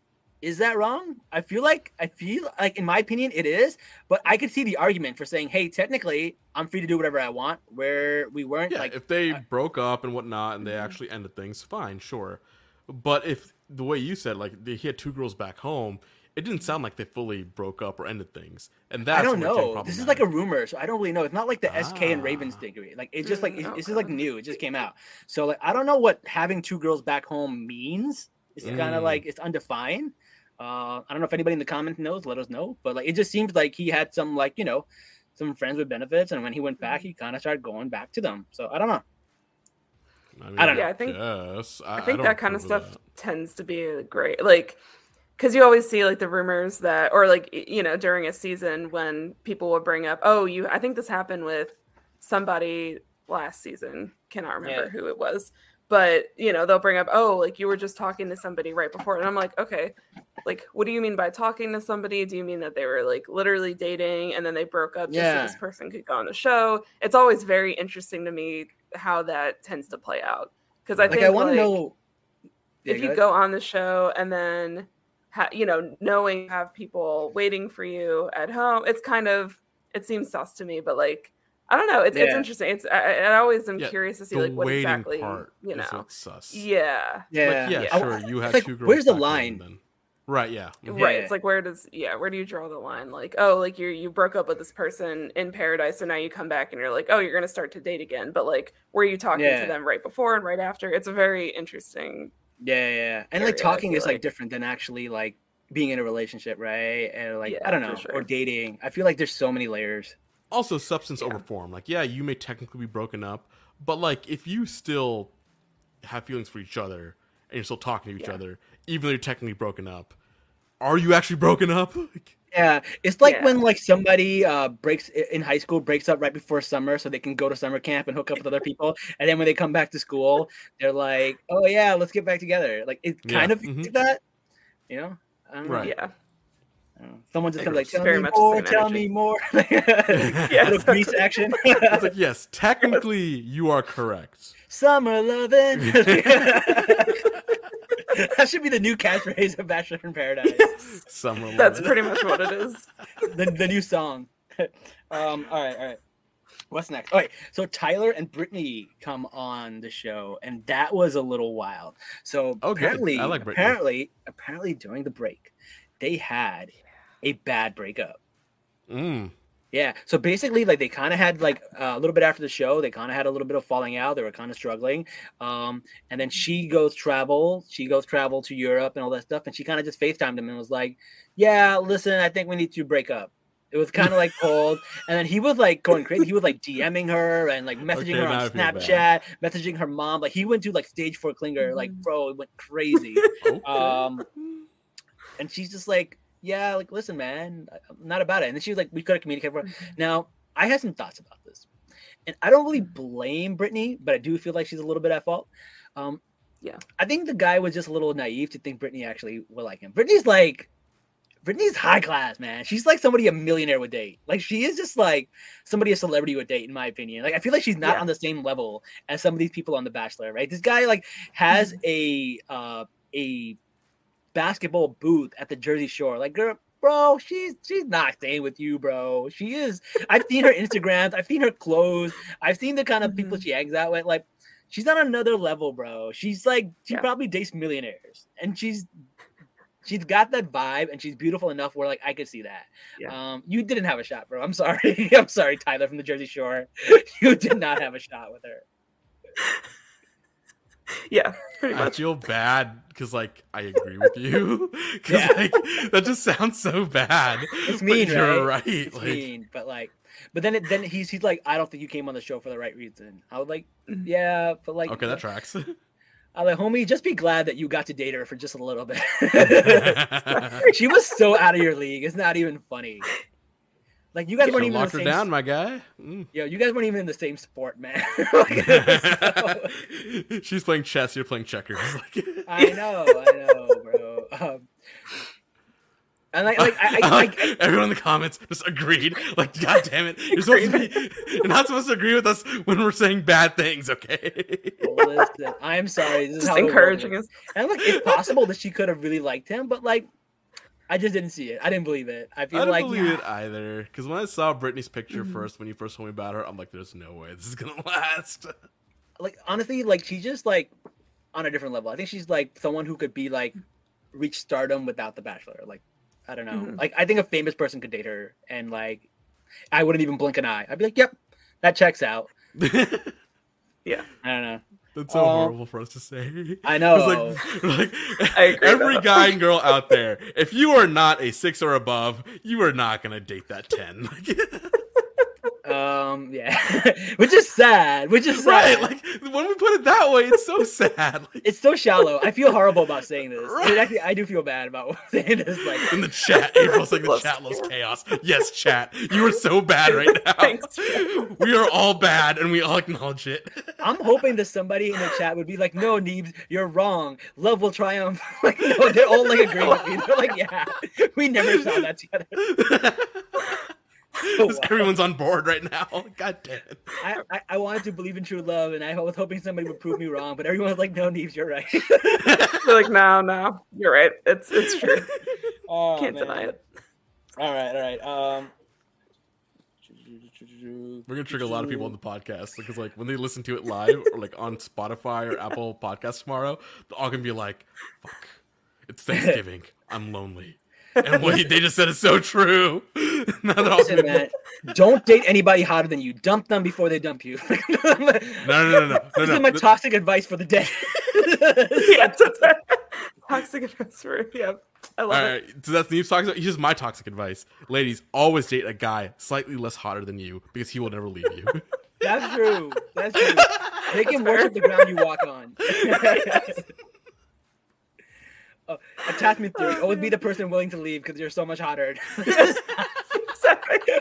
is that wrong? I feel like I feel like in my opinion it is, but I could see the argument for saying, hey, technically I'm free to do whatever I want. Where we weren't yeah, like if they I- broke up and whatnot and they Mhm. actually ended things, fine, sure. But if the way you said, like he had two girls back home, it didn't sound like they fully broke up or ended things, and that's I don't know. This is like a rumor, so I don't really know. It's not like the SK and Ravens Ah. degree. Like it's just like it's, this is like new. It just came out. So like I don't know what having two girls back home means. It's kind Mm. of like it's undefined. Uh, I don't know if anybody in the comments knows. Let us know. But like it just seems like he had some like you know some friends with benefits, and when he went back, he kind of started going back to them. So I don't know. I, mean, I don't know. Yeah, I think- guess. I, I think don't that kind of stuff that. tends to be great. Like, because you always see like the rumors that, or like you know, during a season when people will bring up, oh, you, I think this happened with somebody last season. Cannot remember Yeah. who it was, but you know, they'll bring up, oh, like you were just talking to somebody right before, and I'm like, okay, like what do you mean by talking to somebody? Do you mean that they were like literally dating and then they broke up just so this person could go on the show? It's always very interesting to me how that tends to play out because I Like think I want to like, know. Yeah, if you go on the show and then ha- you know knowing you have people waiting for you at home it's kind of it seems sus to me but like i don't know it's, it's interesting it's I, I always am Yeah, curious to see the like what exactly part you know what's sus. yeah yeah, Like, yeah, Yeah. sure. You had like, two girls. where's the line? then. Right. Yeah. Right it's like where does yeah where do you draw the line like oh like you you broke up with this person in paradise so now you come back and you're like oh you're gonna start to date again but like were you talking Yeah. to them right before and right after it's a very interesting Yeah, yeah, and like area, I talking is like, like. different than actually like being in a relationship, right? And like I don't know, sure. or dating. I feel like there's so many layers. Also, substance Yeah. over form. Like, yeah, you may technically be broken up, but like, if you still have feelings for each other and you're still talking to each Yeah. other, even though you're technically broken up, are you actually broken up? Like, Yeah, it's like Yeah. when like somebody uh breaks in high school breaks up right before summer so they can go to summer camp and hook up with other people, and then when they come back to school, they're like, "Oh yeah, let's get back together." Like it Yeah, kind of mhm. like that, you know. I. Right. yeah I don't know. Someone just I kind like, "Tell me more, tell energy. me more." Yeah, Little exactly. grease action. it's like, yes, technically you are correct. Summer loving. that should be the new catchphrase of Bachelor in Paradise. Summer. that's pretty much what it is the, the new song. um, all right, all right. What's next? All right, so Tyler and Brittany come on the show, and that was a little wild. So Oh, apparently, I like apparently, apparently, during the break, they had a bad breakup. Mm. Yeah. So basically, like they kind of had like uh, a little bit after the show, they kind of had a little bit of falling out. They were kind of struggling. Um, and then she goes travel. She goes travel to Europe and all that stuff. And she kind of just Facetimed him and was like, "Yeah, listen, I think we need to break up." It was kind of like cold. And then he was like going crazy. He was like DMing her and like messaging Okay, her on I feel bad. Snapchat, messaging her mom. Like he went to like stage four clinger. Like Mhm. bro, it went crazy. Okay. Um, and she's just like, "Yeah, like listen, man, I'm not about it." And then she was like, "We could have communicated." more." Now, I have some thoughts about this, and I don't really blame Brittany, but I do feel like she's a little bit at fault. Um, Yeah. I think the guy was just a little naive to think Brittany actually would like him. Brittany's like Brittany's high class, man. She's like somebody a millionaire would date. Like she is just like somebody a celebrity would date, in my opinion. Like I feel like she's not Yeah. on the same level as some of these people on The Bachelor, right? This guy like has Mm-hmm. a uh a basketball booth at the Jersey Shore. Like, girl, bro, she's she's not staying with you, bro. She is. I've seen her Instagrams. I've seen her clothes. I've seen the kind of people Mhm. she hangs out with. Like, she's on another level, bro. She's like she Yeah. probably dates millionaires, and she's she's got that vibe, and she's beautiful enough where like I could see that. Yeah. Um, you didn't have a shot, bro. I'm sorry. I'm sorry, Tyler from the Jersey Shore. You did not have a shot with her. Yeah, pretty I feel bad because like I agree with you because Yeah. like that just sounds so bad. It's But you're right? right. It's like, mean, but like, but then it, then he's he's like, I don't think you came on the show for the right reason. I was like, yeah, but like, okay, that tracks. I was like, homie, just be glad that you got to date her for just a little bit. she was so out of your league. It's not even funny. Like you guys weren't Should've even in the locked her same. down, my guy. Mm. Yo, you guys weren't even in the same sport, man. Like, so- She's playing chess. You're playing checkers. I know, I know, bro. Um, and like, like I, I, like, I, everyone in the comments just agreed. Like, god damn it, you're supposed to be. You're not supposed to agree with us when we're saying bad things. Okay. listen, I'm sorry. This is Just how encouraging works. us. And like, it's possible that she could have really liked him, but like, I just didn't see it. I didn't believe it. I feel I feel don't like believe it either. Because when I saw Britney's picture Mm-hmm. first, when you first told me about her, I'm like, there's no way this is gonna last. like honestly, like she's just like on a different level. I think she's like someone who could be like reach stardom without the Bachelor. Like I don't know. Mhm. Like I think a famous person could date her, and like I wouldn't even blink an eye. I'd be like, yep, that checks out. Yeah. I don't know. That's so Uh, horrible for us to say. I know. It's like, like I every though. guy and girl out there, if you are not a six or above, you are not gonna date that ten. Um, yeah, which is sad. Which is sad. right? Like when we put it that way, it's so sad. Like, it's so shallow. I feel horrible about saying this. Right. It actually, I do feel bad about saying this. Like, in the chat, April's like the chat loves chaos. chaos. Yes, chat, you are so bad right now. Thanks. we are all bad, and we all acknowledge it. I'm hoping that somebody in the chat would be like, "No, Neebs, you're wrong. Love will triumph." like, no, they're all like agreeing with me. They're like, "Yeah, we never saw that together." Just Everyone's on board right now. God damn it. I, I, I wanted to believe in true love, and I was hoping somebody would prove me wrong, but everyone was like, "No, Neebs, you're right." They're like, no, no, you're right. It's it's true. oh, Can't man. deny it. All right, all right. Um, We're gonna trigger a lot of people on the podcast because, like, when they listen to it live or like on Spotify or Apple Podcasts tomorrow, they're all gonna be like, "Fuck, it's Thanksgiving. I'm lonely." And what he- they just said is so true. now all Listen, gonna man, don't date anybody hotter than you. Dump them before they dump you. no, no, no, no, no, This no. is my no. toxic advice for the day. yeah, that's toxic advisory. Yeah, I love All it. so that's Neve's toxic. Here's my toxic advice, ladies: always date a guy slightly less hotter than you because he will never leave you. That's true. That's true. They can fair. worship the ground you walk on. oh, attachment theory. Always be the person willing to leave because you're so much hotter. Exactly.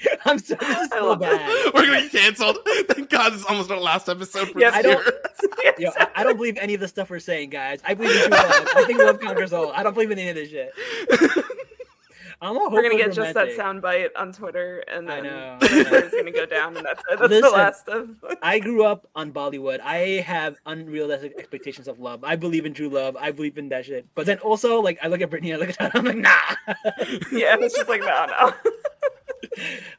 I'm so this is so bad. We're gonna get canceled. Thank God, this is almost our last episode for this I don't-. Yo, I, I don't believe any of the stuff we're saying, guys. I believe in true love. I think love conquers all. I don't believe in any of this shit. I'm a We're gonna get just that sound bite on Twitter, and I then. Twitter's gonna go down, and that's it. That's Listen, the last of. I grew up on Bollywood. I have unrealistic expectations of love. I believe in true love. I believe in that shit. But then also, like, I look at Brittany, I look at her, I'm like, nah. Yeah, it's just like no, no.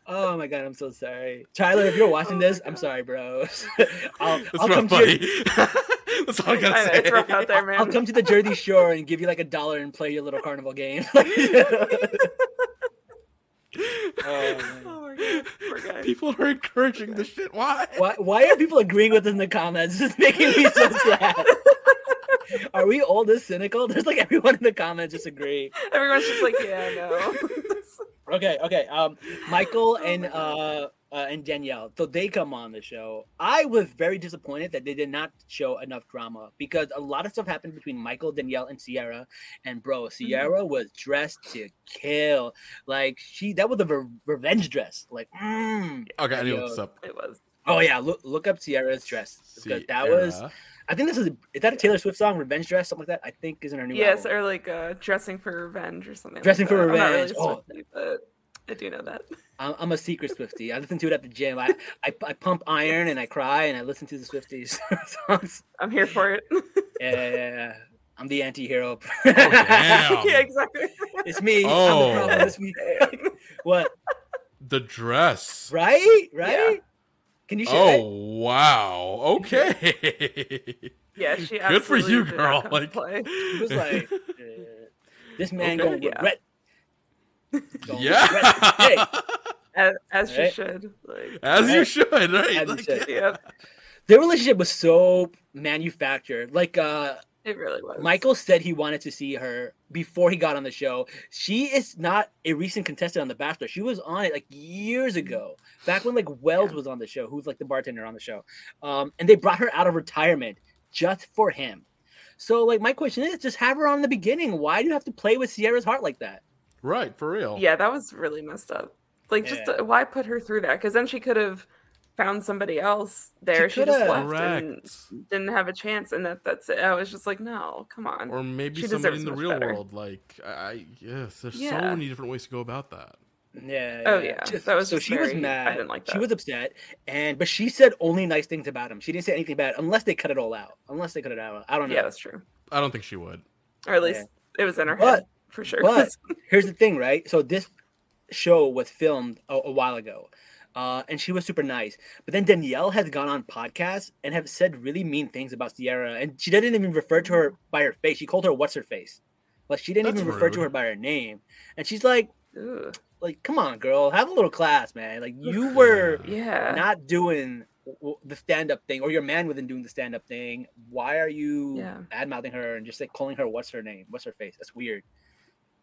Oh my god, I'm so sorry, Tyler. If you're watching Oh this, I'm sorry, bro. I'll, That's I'll come rough, to your, buddy. That's all I gotta I know, say. it's rough out there, man. I'll come to the Jersey Shore and give you like a dollar and play your little carnival game. oh. Oh my god. People are encouraging this shit. Why? Why, why are people agreeing with us in the comments? It's making me so sad. Are we all this cynical? There's like everyone in the comments just agree. Everyone's just like, yeah, no. Okay, okay. Um, Michael Oh and uh, uh and Danielle, so they come on the show. I was very disappointed that they did not show enough drama because a lot of stuff happened between Michael, Danielle, and Sierra. And bro, Mm-hmm. Sierra was dressed to kill. Like she, that was a re- revenge dress. Like, mm. Okay, I need to Yo. look this up. it was. Oh yeah, look look up Sierra's dress because that was. Sierra. I think this is is that a Taylor Swift song, Revenge Dress, something like that. I think is in her new Yes, album. or like uh, dressing for revenge or something. Dressing like for that. I'm not Revenge. Really Oh. Swiftie, but I do know that. I'm, I'm a secret Swifty. I listen to it at the gym. I, I I pump iron and I cry and I listen to the Swifties songs. I'm here for it. Yeah, yeah, yeah. I'm the anti-hero. Oh, damn. yeah, exactly. it's me. I'm Oh. the problem. It's me. what? The dress. Right? Right? Can you share Oh it? wow. Okay. Yeah, she Good for you, girl. not come to Like, play. It was like, uh, this man Okay. gonna Yeah. regret. gonna regret yeah. this as, as she Right. should. Like, As you should, right? As you Like, should. yeah, Their relationship was so manufactured. Like uh it really was. Michael said he wanted to see her before he got on the show. She is not a recent contestant on The Bachelor. She was on it like years ago, back when like Wells Yeah. was on the show, who's like the bartender on the show. Um, and they brought her out of retirement just for him. So like my question is, just have her on the beginning. Why do you have to play with Sierra's heart like that? right, for real. Yeah, that was really messed up. Like, just uh, why put her through that? Because then she could have found somebody else there. She, just left Correct. and didn't have a chance, and that that's it. I was just like, no, come on. Or maybe She somebody deserves in the real better. world. Like, I, I yes, there's so many different ways to go about that. Yeah. Oh, yeah. That was so just she was very- I mad. didn't like that. She was upset, and but she said only nice things about him. She didn't say anything bad, unless they cut it all out. Unless they cut it out. I don't know. yeah, that's true. I don't think she would. Or at least it was in her But- head for sure. but- Here's the thing, right? So this show was filmed a, a while ago, uh, and she was super nice. But then Danielle has gone on podcasts and have said really mean things about Sierra, and she didn't even refer to her by her face. She called her "what's her face," like she didn't That's even refer to her by her name. And she's like, Ugh. "Like, come on, girl, have a little class, man. Like you were." yeah, not doing w- w- the stand up thing, or your man wasn't doing the stand up thing. Why are you Yeah. bad mouthing her and just like calling her what's her name? What's her face? That's weird.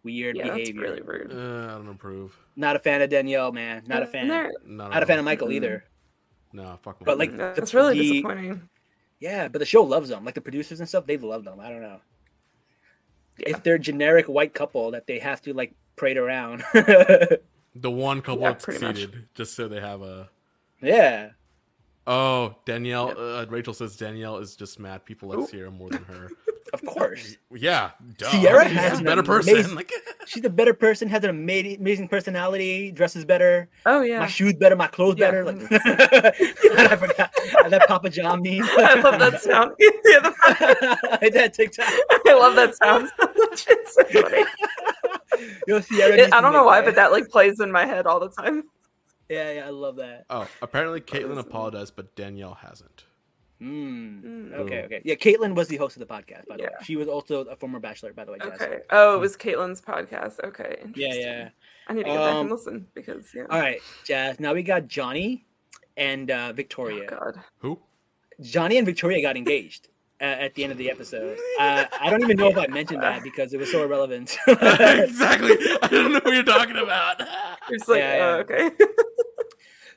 Weird yeah, that's behavior. really rude. Uh, I don't approve. Not a fan of Danielle, man. Not a fan. Not, Not a fan of of. Michael either. No, fuck. But, like, the- That's really the- disappointing. Yeah, but the show loves them. Like the producers and stuff, they love them. I don't know. Yeah. If they're generic white couple that they have to like parade around. the one couple Yeah, that pretty much. succeeded, just so they have a. yeah. Oh, Danielle. Yep. Uh, Rachel says Danielle is just mad. People like Oop. Sierra more than her. Of course. yeah, duh. Sierra She's has a better person. amazing- Like, She's a better person, has an amazing, amazing personality, dresses better. Oh yeah, my shoes better, my clothes Yeah. better. Like I forgot that Papa John meme. I love that sound. yeah, the- that TikTok. I love that sound. it's so funny. Yo, Sierra It- I don't know why, that. but that like plays in my head all the time. Yeah, yeah, I love that. oh, apparently Caitlyn apologized, but Danielle hasn't. Mm. Mm. Okay, okay. Yeah, Caitlin was the host of the podcast, by the way. She was also a former bachelor, by the way. Jess. Okay. Oh, it was Caitlin's podcast. Okay. Yeah, interesting. yeah. I need to go back Um, and listen because yeah. All right, Jazz. Now we got Johnny and uh, Oh Victoria. God. Who? Johnny and Victoria got engaged uh, at the end of the episode. Uh, I don't even know if I mentioned that because it was so irrelevant. exactly. I don't know what you're talking about. It's like, Yeah, oh, okay.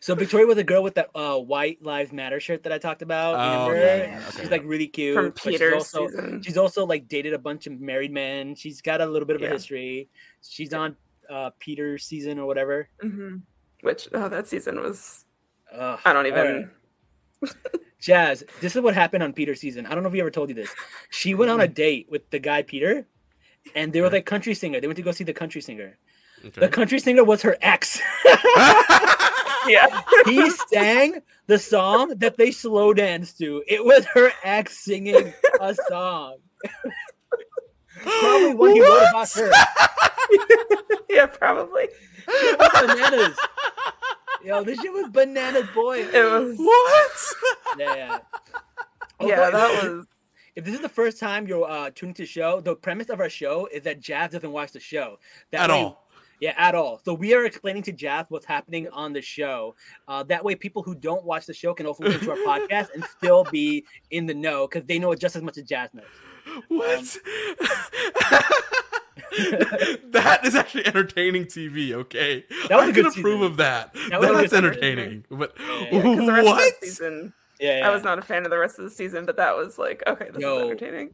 So Victoria was a girl with that uh, White Lives Matter shirt that I talked about. Oh, yeah, yeah, okay. She's like really cute. From but she's Peter's also, season. She's also like dated a bunch of married men. She's got a little bit of a history. She's on uh, Peter's season or whatever. hmm Which oh, that season was. Ugh, I don't even. right. Jazz, this is what happened on Peter's season. I don't know if we ever told you this. She went on a date with the guy Peter, and they were like country singer. They went to go see the country singer. The country singer was her ex. Yeah. he sang the song that they slow danced to. It was her ex singing a song. Probably what he wrote about her. yeah, probably. Bananas. Yo, this shit was bananas, boy. It was. what? Yeah, yeah. Yeah, that was. If this is the first time you're uh, tuning to the show, the premise of our show is that Jazz doesn't watch the show. That At way- all. Yeah, at all. So we are explaining to Jazz what's happening on the show. Uh, that way, people who don't watch the show can also listen to our podcast and still be in the know because they know it just as much as Jazz knows. What? that is actually entertaining TV. Okay, That was I a can good approve season. of that. That was That's good entertaining. But Yeah, Because the rest what? of the season, Yeah, I was not a fan of the rest of the season, but that was like, okay, this Yo. is entertaining.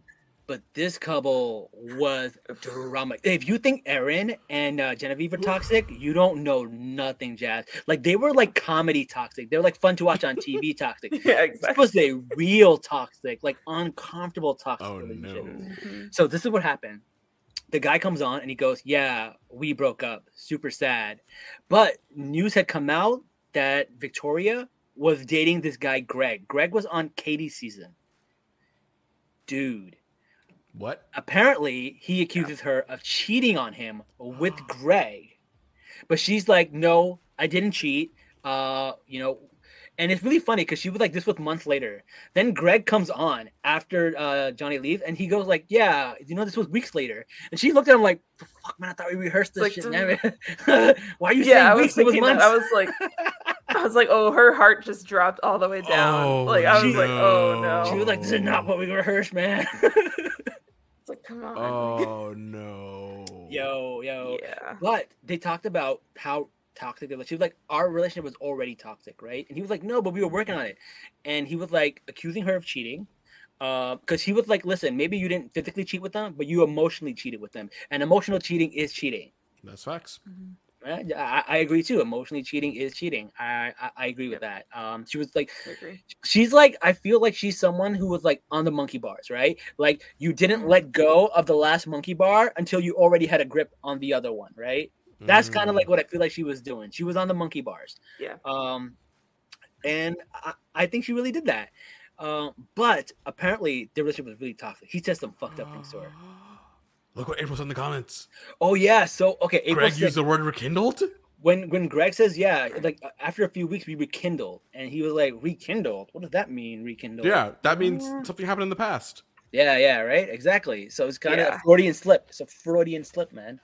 But this couple was drama. If you think Aaron and uh, Genevieve are toxic, you don't know nothing, Jazz. Like they were like comedy toxic. They were like fun to watch on TV toxic. Yeah, This exactly. was a real toxic, like uncomfortable toxic Oh relationship. no. Mhm. So this is what happened. The guy comes on and he goes, "Yeah, we broke up. Super sad." But news had come out that Victoria was dating this guy Greg. Greg was on Katie's season. Dude, What? apparently he accuses her of cheating on him with Greg. But she's like, "No, I didn't cheat." Uh, you know, and it's really funny because she was like, "This was months later." Then Greg comes on after uh, Johnny leaves, and he goes like, "Yeah, you know, this was weeks later." And she looked at him like, "The "Fuck, man, I thought we rehearsed this Like, shit, dude. man. Why are you Yeah, saying weeks? It was thinking that. I was like, I was like, oh, her heart just dropped all the way down. Oh, like I was she- like, oh no. she was like, "This is not what we rehearsed, man." It's like, come on. Oh no. yo, yo. yeah. But they talked about how toxic they were. She was like, our relationship was already toxic, right? And he was like, no, but we were working on it. And he was like accusing her of cheating. Uh Because he was like, listen, maybe you didn't physically cheat with them, but you emotionally cheated with them. And emotional cheating is cheating. That's facts. Right? I, I agree too. Emotionally cheating is cheating. I I, I agree with that. Um, she was like, she's like i feel like she's someone who was like on the monkey bars right like you didn't let go of the last monkey bar until you already had a grip on the other one right that's kind of Mm. like what i feel like she was doing she was on the monkey bars Yeah. um and i, I think she really did that um but apparently the relationship was really toxic he said some fucked up things to her Look what April said in the comments. oh yeah so okay April Greg said- used the word rekindled. when when greg says yeah like after a few weeks we rekindled and he was like rekindled what does that mean rekindled Yeah, that means something happened in the past. Yeah, yeah, right. Exactly. So it's kind of Yeah. a Freudian slip. It's a Freudian slip, man.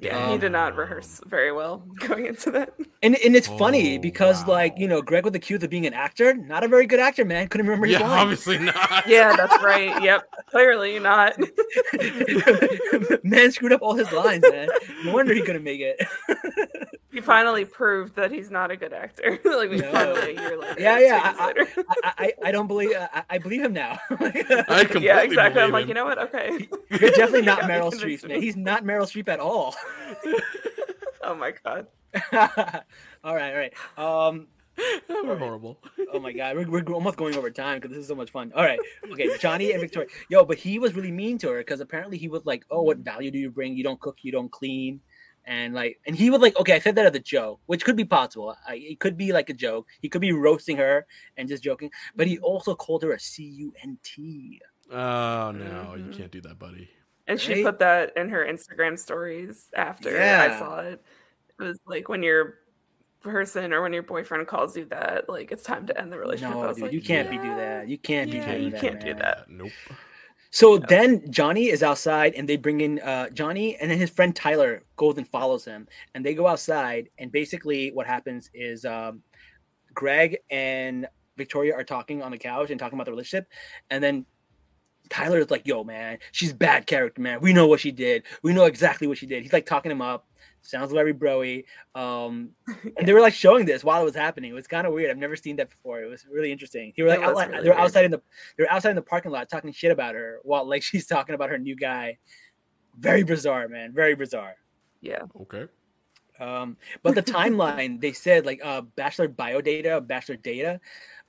Yeah, he did not Um, rehearse very well going into that. And and it's funny Oh, because like you know Greg with the accused of being an actor, not a very good actor, man. Couldn't remember his Yeah, lines. obviously not. Yeah, that's right. Yep. Clearly not. man screwed up all his lines, man. No wonder he couldn't make it. He finally proved that he's not a good actor. like we No. finally a year later. Yeah, yeah, years later. I, I I don't believe I, I believe him now. I completely yeah, exactly. I'm believe like, you know what? Okay. You're definitely not Yeah, Meryl Streep, man. He's not Meryl Streep at all. Oh my god. all right, all right. Um, We're horrible. Oh my god, we're, we're almost going over time because this is so much fun. All right, okay, Johnny and Victoria. Yo, but he was really mean to her because apparently he was like, "Oh, what value do you bring? You don't cook, you don't clean," and like, and he was like, "Okay, I said that as a joke, which could be possible. I, it could be like a joke. He could be roasting her and just joking, but he also called her a C U N T. Oh no, you Mhm. can't do that, buddy. And she Right? put that in her Instagram stories after Yeah. I saw it. It was like when your person or when your boyfriend calls you that, like it's time to end the relationship. I No, was dude, like, you can't be do that. You can't be Yeah, doing you that. can't do that. Nope. So then Johnny is outside and they bring in uh, Johnny and then his friend Tyler goes and follows him and they go outside and basically what happens is um, Greg and Victoria are talking on the couch and talking about the relationship and then Tyler is like, "Yo, man, she's bad character, man. We know what she did. We know exactly what she did." He's like talking him up. Sounds very broy. Um, and they were like showing this while it was happening. It was kind of weird. I've never seen that before. It was really interesting. They were like, was really they were weird. outside in the they were outside in the parking lot talking shit about her while like she's talking about her new guy. Very bizarre, man. Very bizarre. Yeah. Okay. Um, but the timeline they said like uh bachelor biodata, bachelor data,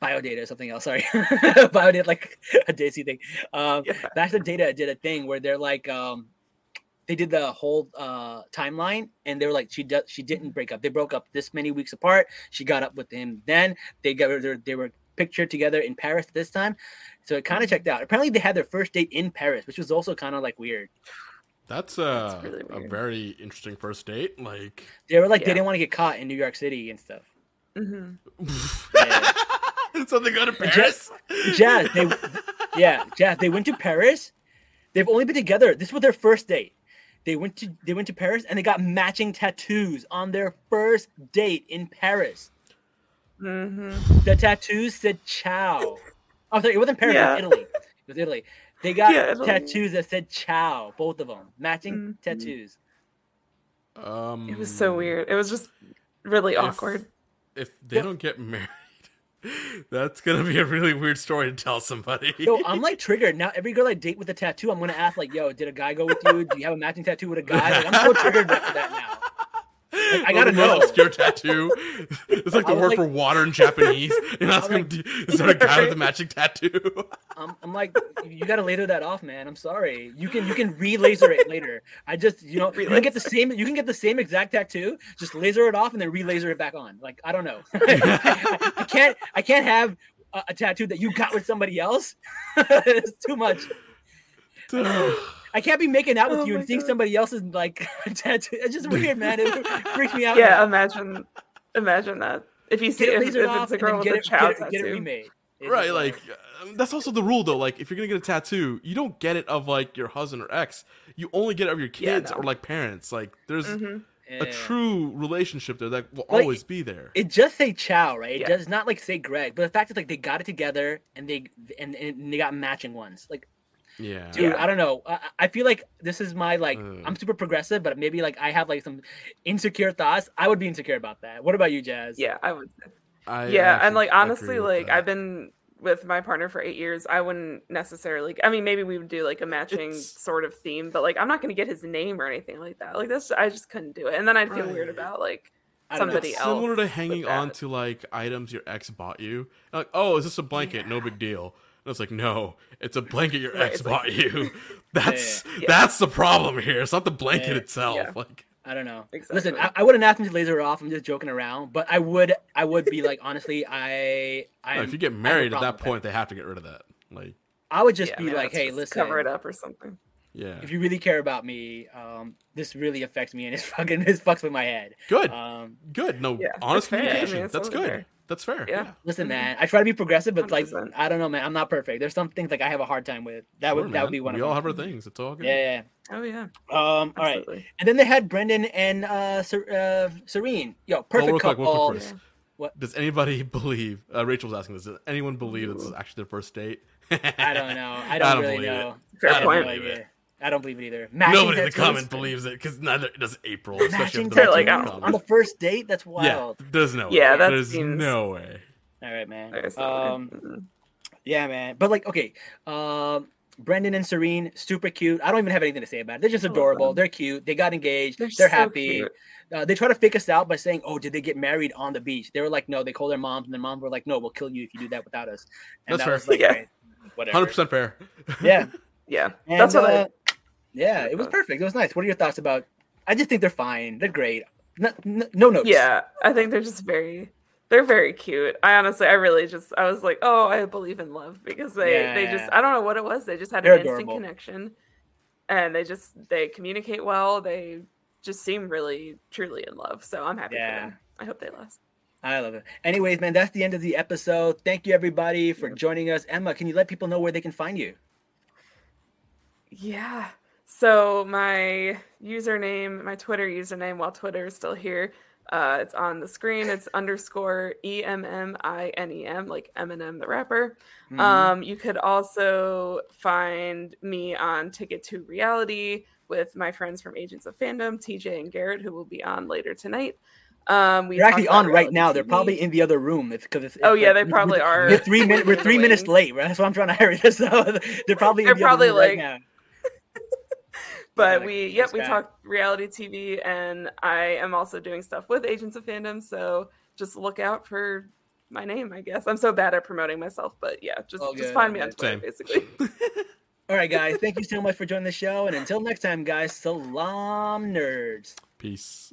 biodata is something else. Sorry, biodata like a Daisy thing. Um, Yeah. Bachelor Data did a thing where they're like, um, they did the whole uh timeline, and they were like, she does, she didn't break up. They broke up this many weeks apart. She got up with him. Then they got they were, they were pictured together in Paris this time, so it kind of checked out. Apparently, they had their first date in Paris, which was also kind of like weird. That's, uh, really a very interesting first date. Like, They were like they didn't want to get caught in New York City and stuff. Mm-hmm. so they go to But Paris. Jazz, they yeah, Jazz, they went to Paris. They've only been together. This was their first date. They went to they went to Paris and they got matching tattoos on their first date in Paris. hmm The tattoos said "ciao." Oh, sorry, it wasn't Paris. Yeah. It was Italy. It was Italy. They got Yeah, tattoos that said "Ciao," both of them, matching Mhm. tattoos. Um, It was so weird. It was just really If- awkward. If they don't get married, That's gonna be a really weird story to tell somebody. Yo, I'm like triggered now. Every girl I date with a tattoo, I'm gonna ask like, "Yo, did a guy go with you? Do you have a matching tattoo with a guy?" Like, I'm so triggered for that now. I gotta the most know. obscure tattoo. It's like the I'm word like- for water in Japanese. And I was I'm gonna like- do, is there a guy with a matching tattoo? I'm, I'm like, you gotta laser that off, man. I'm sorry. You can you can re-laser it later. I just you know you can get the same you can get the same exact tattoo, just laser it off and then re-laser it back on. Like I don't know. I can't I can't have a, a tattoo that you got with somebody else. it's too much. I can't be making out with Oh you my and seeing God. somebody else's like tattoo. It's just weird, man. It freaks me out. Yeah, imagine, imagine that. If you see Get it if, lasered if it's a girl with get a it, child get it, get it remade. It's right, like um, that's also the rule though. Like if you're gonna get a tattoo, you don't get it of like your husband or ex. You only get it of your Yeah, kids no. or like parents. Like there's Mhm. a true relationship there that will Like, always be there. it just say Ciao, right? It Yeah. does not like say Greg, but the fact is like they got it together and they and, and they got matching ones. Like, yeah. dude, Yeah. I don't know. I, I feel like this is my like Ugh. I'm super progressive, but maybe like I have like some insecure thoughts. I would be insecure about that. What about you, Jazz? Yeah, I would. I yeah, actually and like honestly, like that. I've been with my partner for eight years. I wouldn't necessarily. I mean, maybe we would do like a matching It's- sort of theme, but like I'm not going to get his name or anything like that. Like this, I just couldn't do it, and then I'd feel weird about like I don't know. somebody it's else. similar to hanging on to like items your ex bought you. Like, oh, is this a blanket? No big deal. And it's like, no, it's a blanket your Right, ex it's like- bought you. That's Yeah. that's the problem here. It's not the blanket Yeah. itself. Yeah. Like, I don't know. Exactly. Listen, I, I wouldn't ask him to laser it off. I'm just joking around, but I would. I would be like, honestly, I. I no, if you get I have a married at that with point, they have to get rid of that. Like, I would just Yeah, be man, like, let's hey, listen, cover it up or something. yeah, if you really care about me, um, this really affects me and it's fucking this fucks with my head. good, Um, good. No, Yeah, honest that's fair. I mean, communication. That's good. fair. That's fair. Yeah. Yeah. listen, man, I try to be progressive, but like 100%. I don't know, man, I'm not perfect. There's some things like I have a hard time with. That Sure, would that would be one of. we of all them. have our things. It's all good. Yeah, Oh yeah, yeah. Um, all right, and then they had Brandon and uh, Ser- uh Serene. Yo, Oh, perfect real quick, real couple. quick, Chris. Yeah. What? Does anybody believe? Uh, Rachel was asking this. Does anyone believe that this is actually their first date? I don't know. I don't, really know. It. Fair I don't point. know believe it. either. I don't believe it either. Matching Nobody in the comment believes it because neither does April. Especially Matching after They're the like, comment. Tattoos on the first date? That's Yeah, wild. there's no way. Yeah, that there's seems- no way. All right, man. Um, way. Mhm. Yeah, man. But like, okay, um, Brandon and Serene, super cute. I don't even have anything to say about it. They're just adorable. They're cute. They got engaged. They're, They're so happy. cute. Uh, they try to fake us out by saying, "Oh, did they get married on the beach?" They were like, "No." They called their moms, and their moms were like, "No, we'll kill you if you do that without us." And That's that fair. was like, Yeah. "Alright, whatever. Hundred percent fair. Yeah, Yeah, and, that's what uh, I. Yeah, it was perfect. It was nice. What are your thoughts about? I just think they're fine. They're great. No, no, no notes. Yeah, I think they're just very. They're very cute. I honestly, I really just, I was like, oh, I believe in love because they, they just, I don't know what it was. They just had They're an instant connection, and they just, they communicate well. They just seem really, truly in love. So I'm happy Yeah. for them. I hope they last. I love it. Anyways, man, that's the end of the episode. Thank you everybody for joining us. Emma, can you let people know where they can find you? Yeah. So my username, my Twitter username, while Twitter is still here, uh, it's on the screen. It's underscore E M M I N E M, like Eminem the rapper. Mhm. Um, you could also find me on Ticket to Reality with my friends from Agents of Fandom, TJ and Garrett, who will be on later tonight. Um, we They're actually on right now. They're probably in the other room. It's because it's, Oh, yeah, like- they probably we- are We're three minutes. We're three minutes late. Right? That's why I'm trying to hurry this up. They're probably in They're the other probably room right like- now. But like, we this yep we guy. talk reality tv and i am also doing stuff with agents of fandom so just look out for my name i guess i'm so bad at promoting myself but yeah just All just good, find me on twitter Same. basically All right, guys. Thank you so much for joining the show. And until next time, guys, Salaam Nerds. Peace.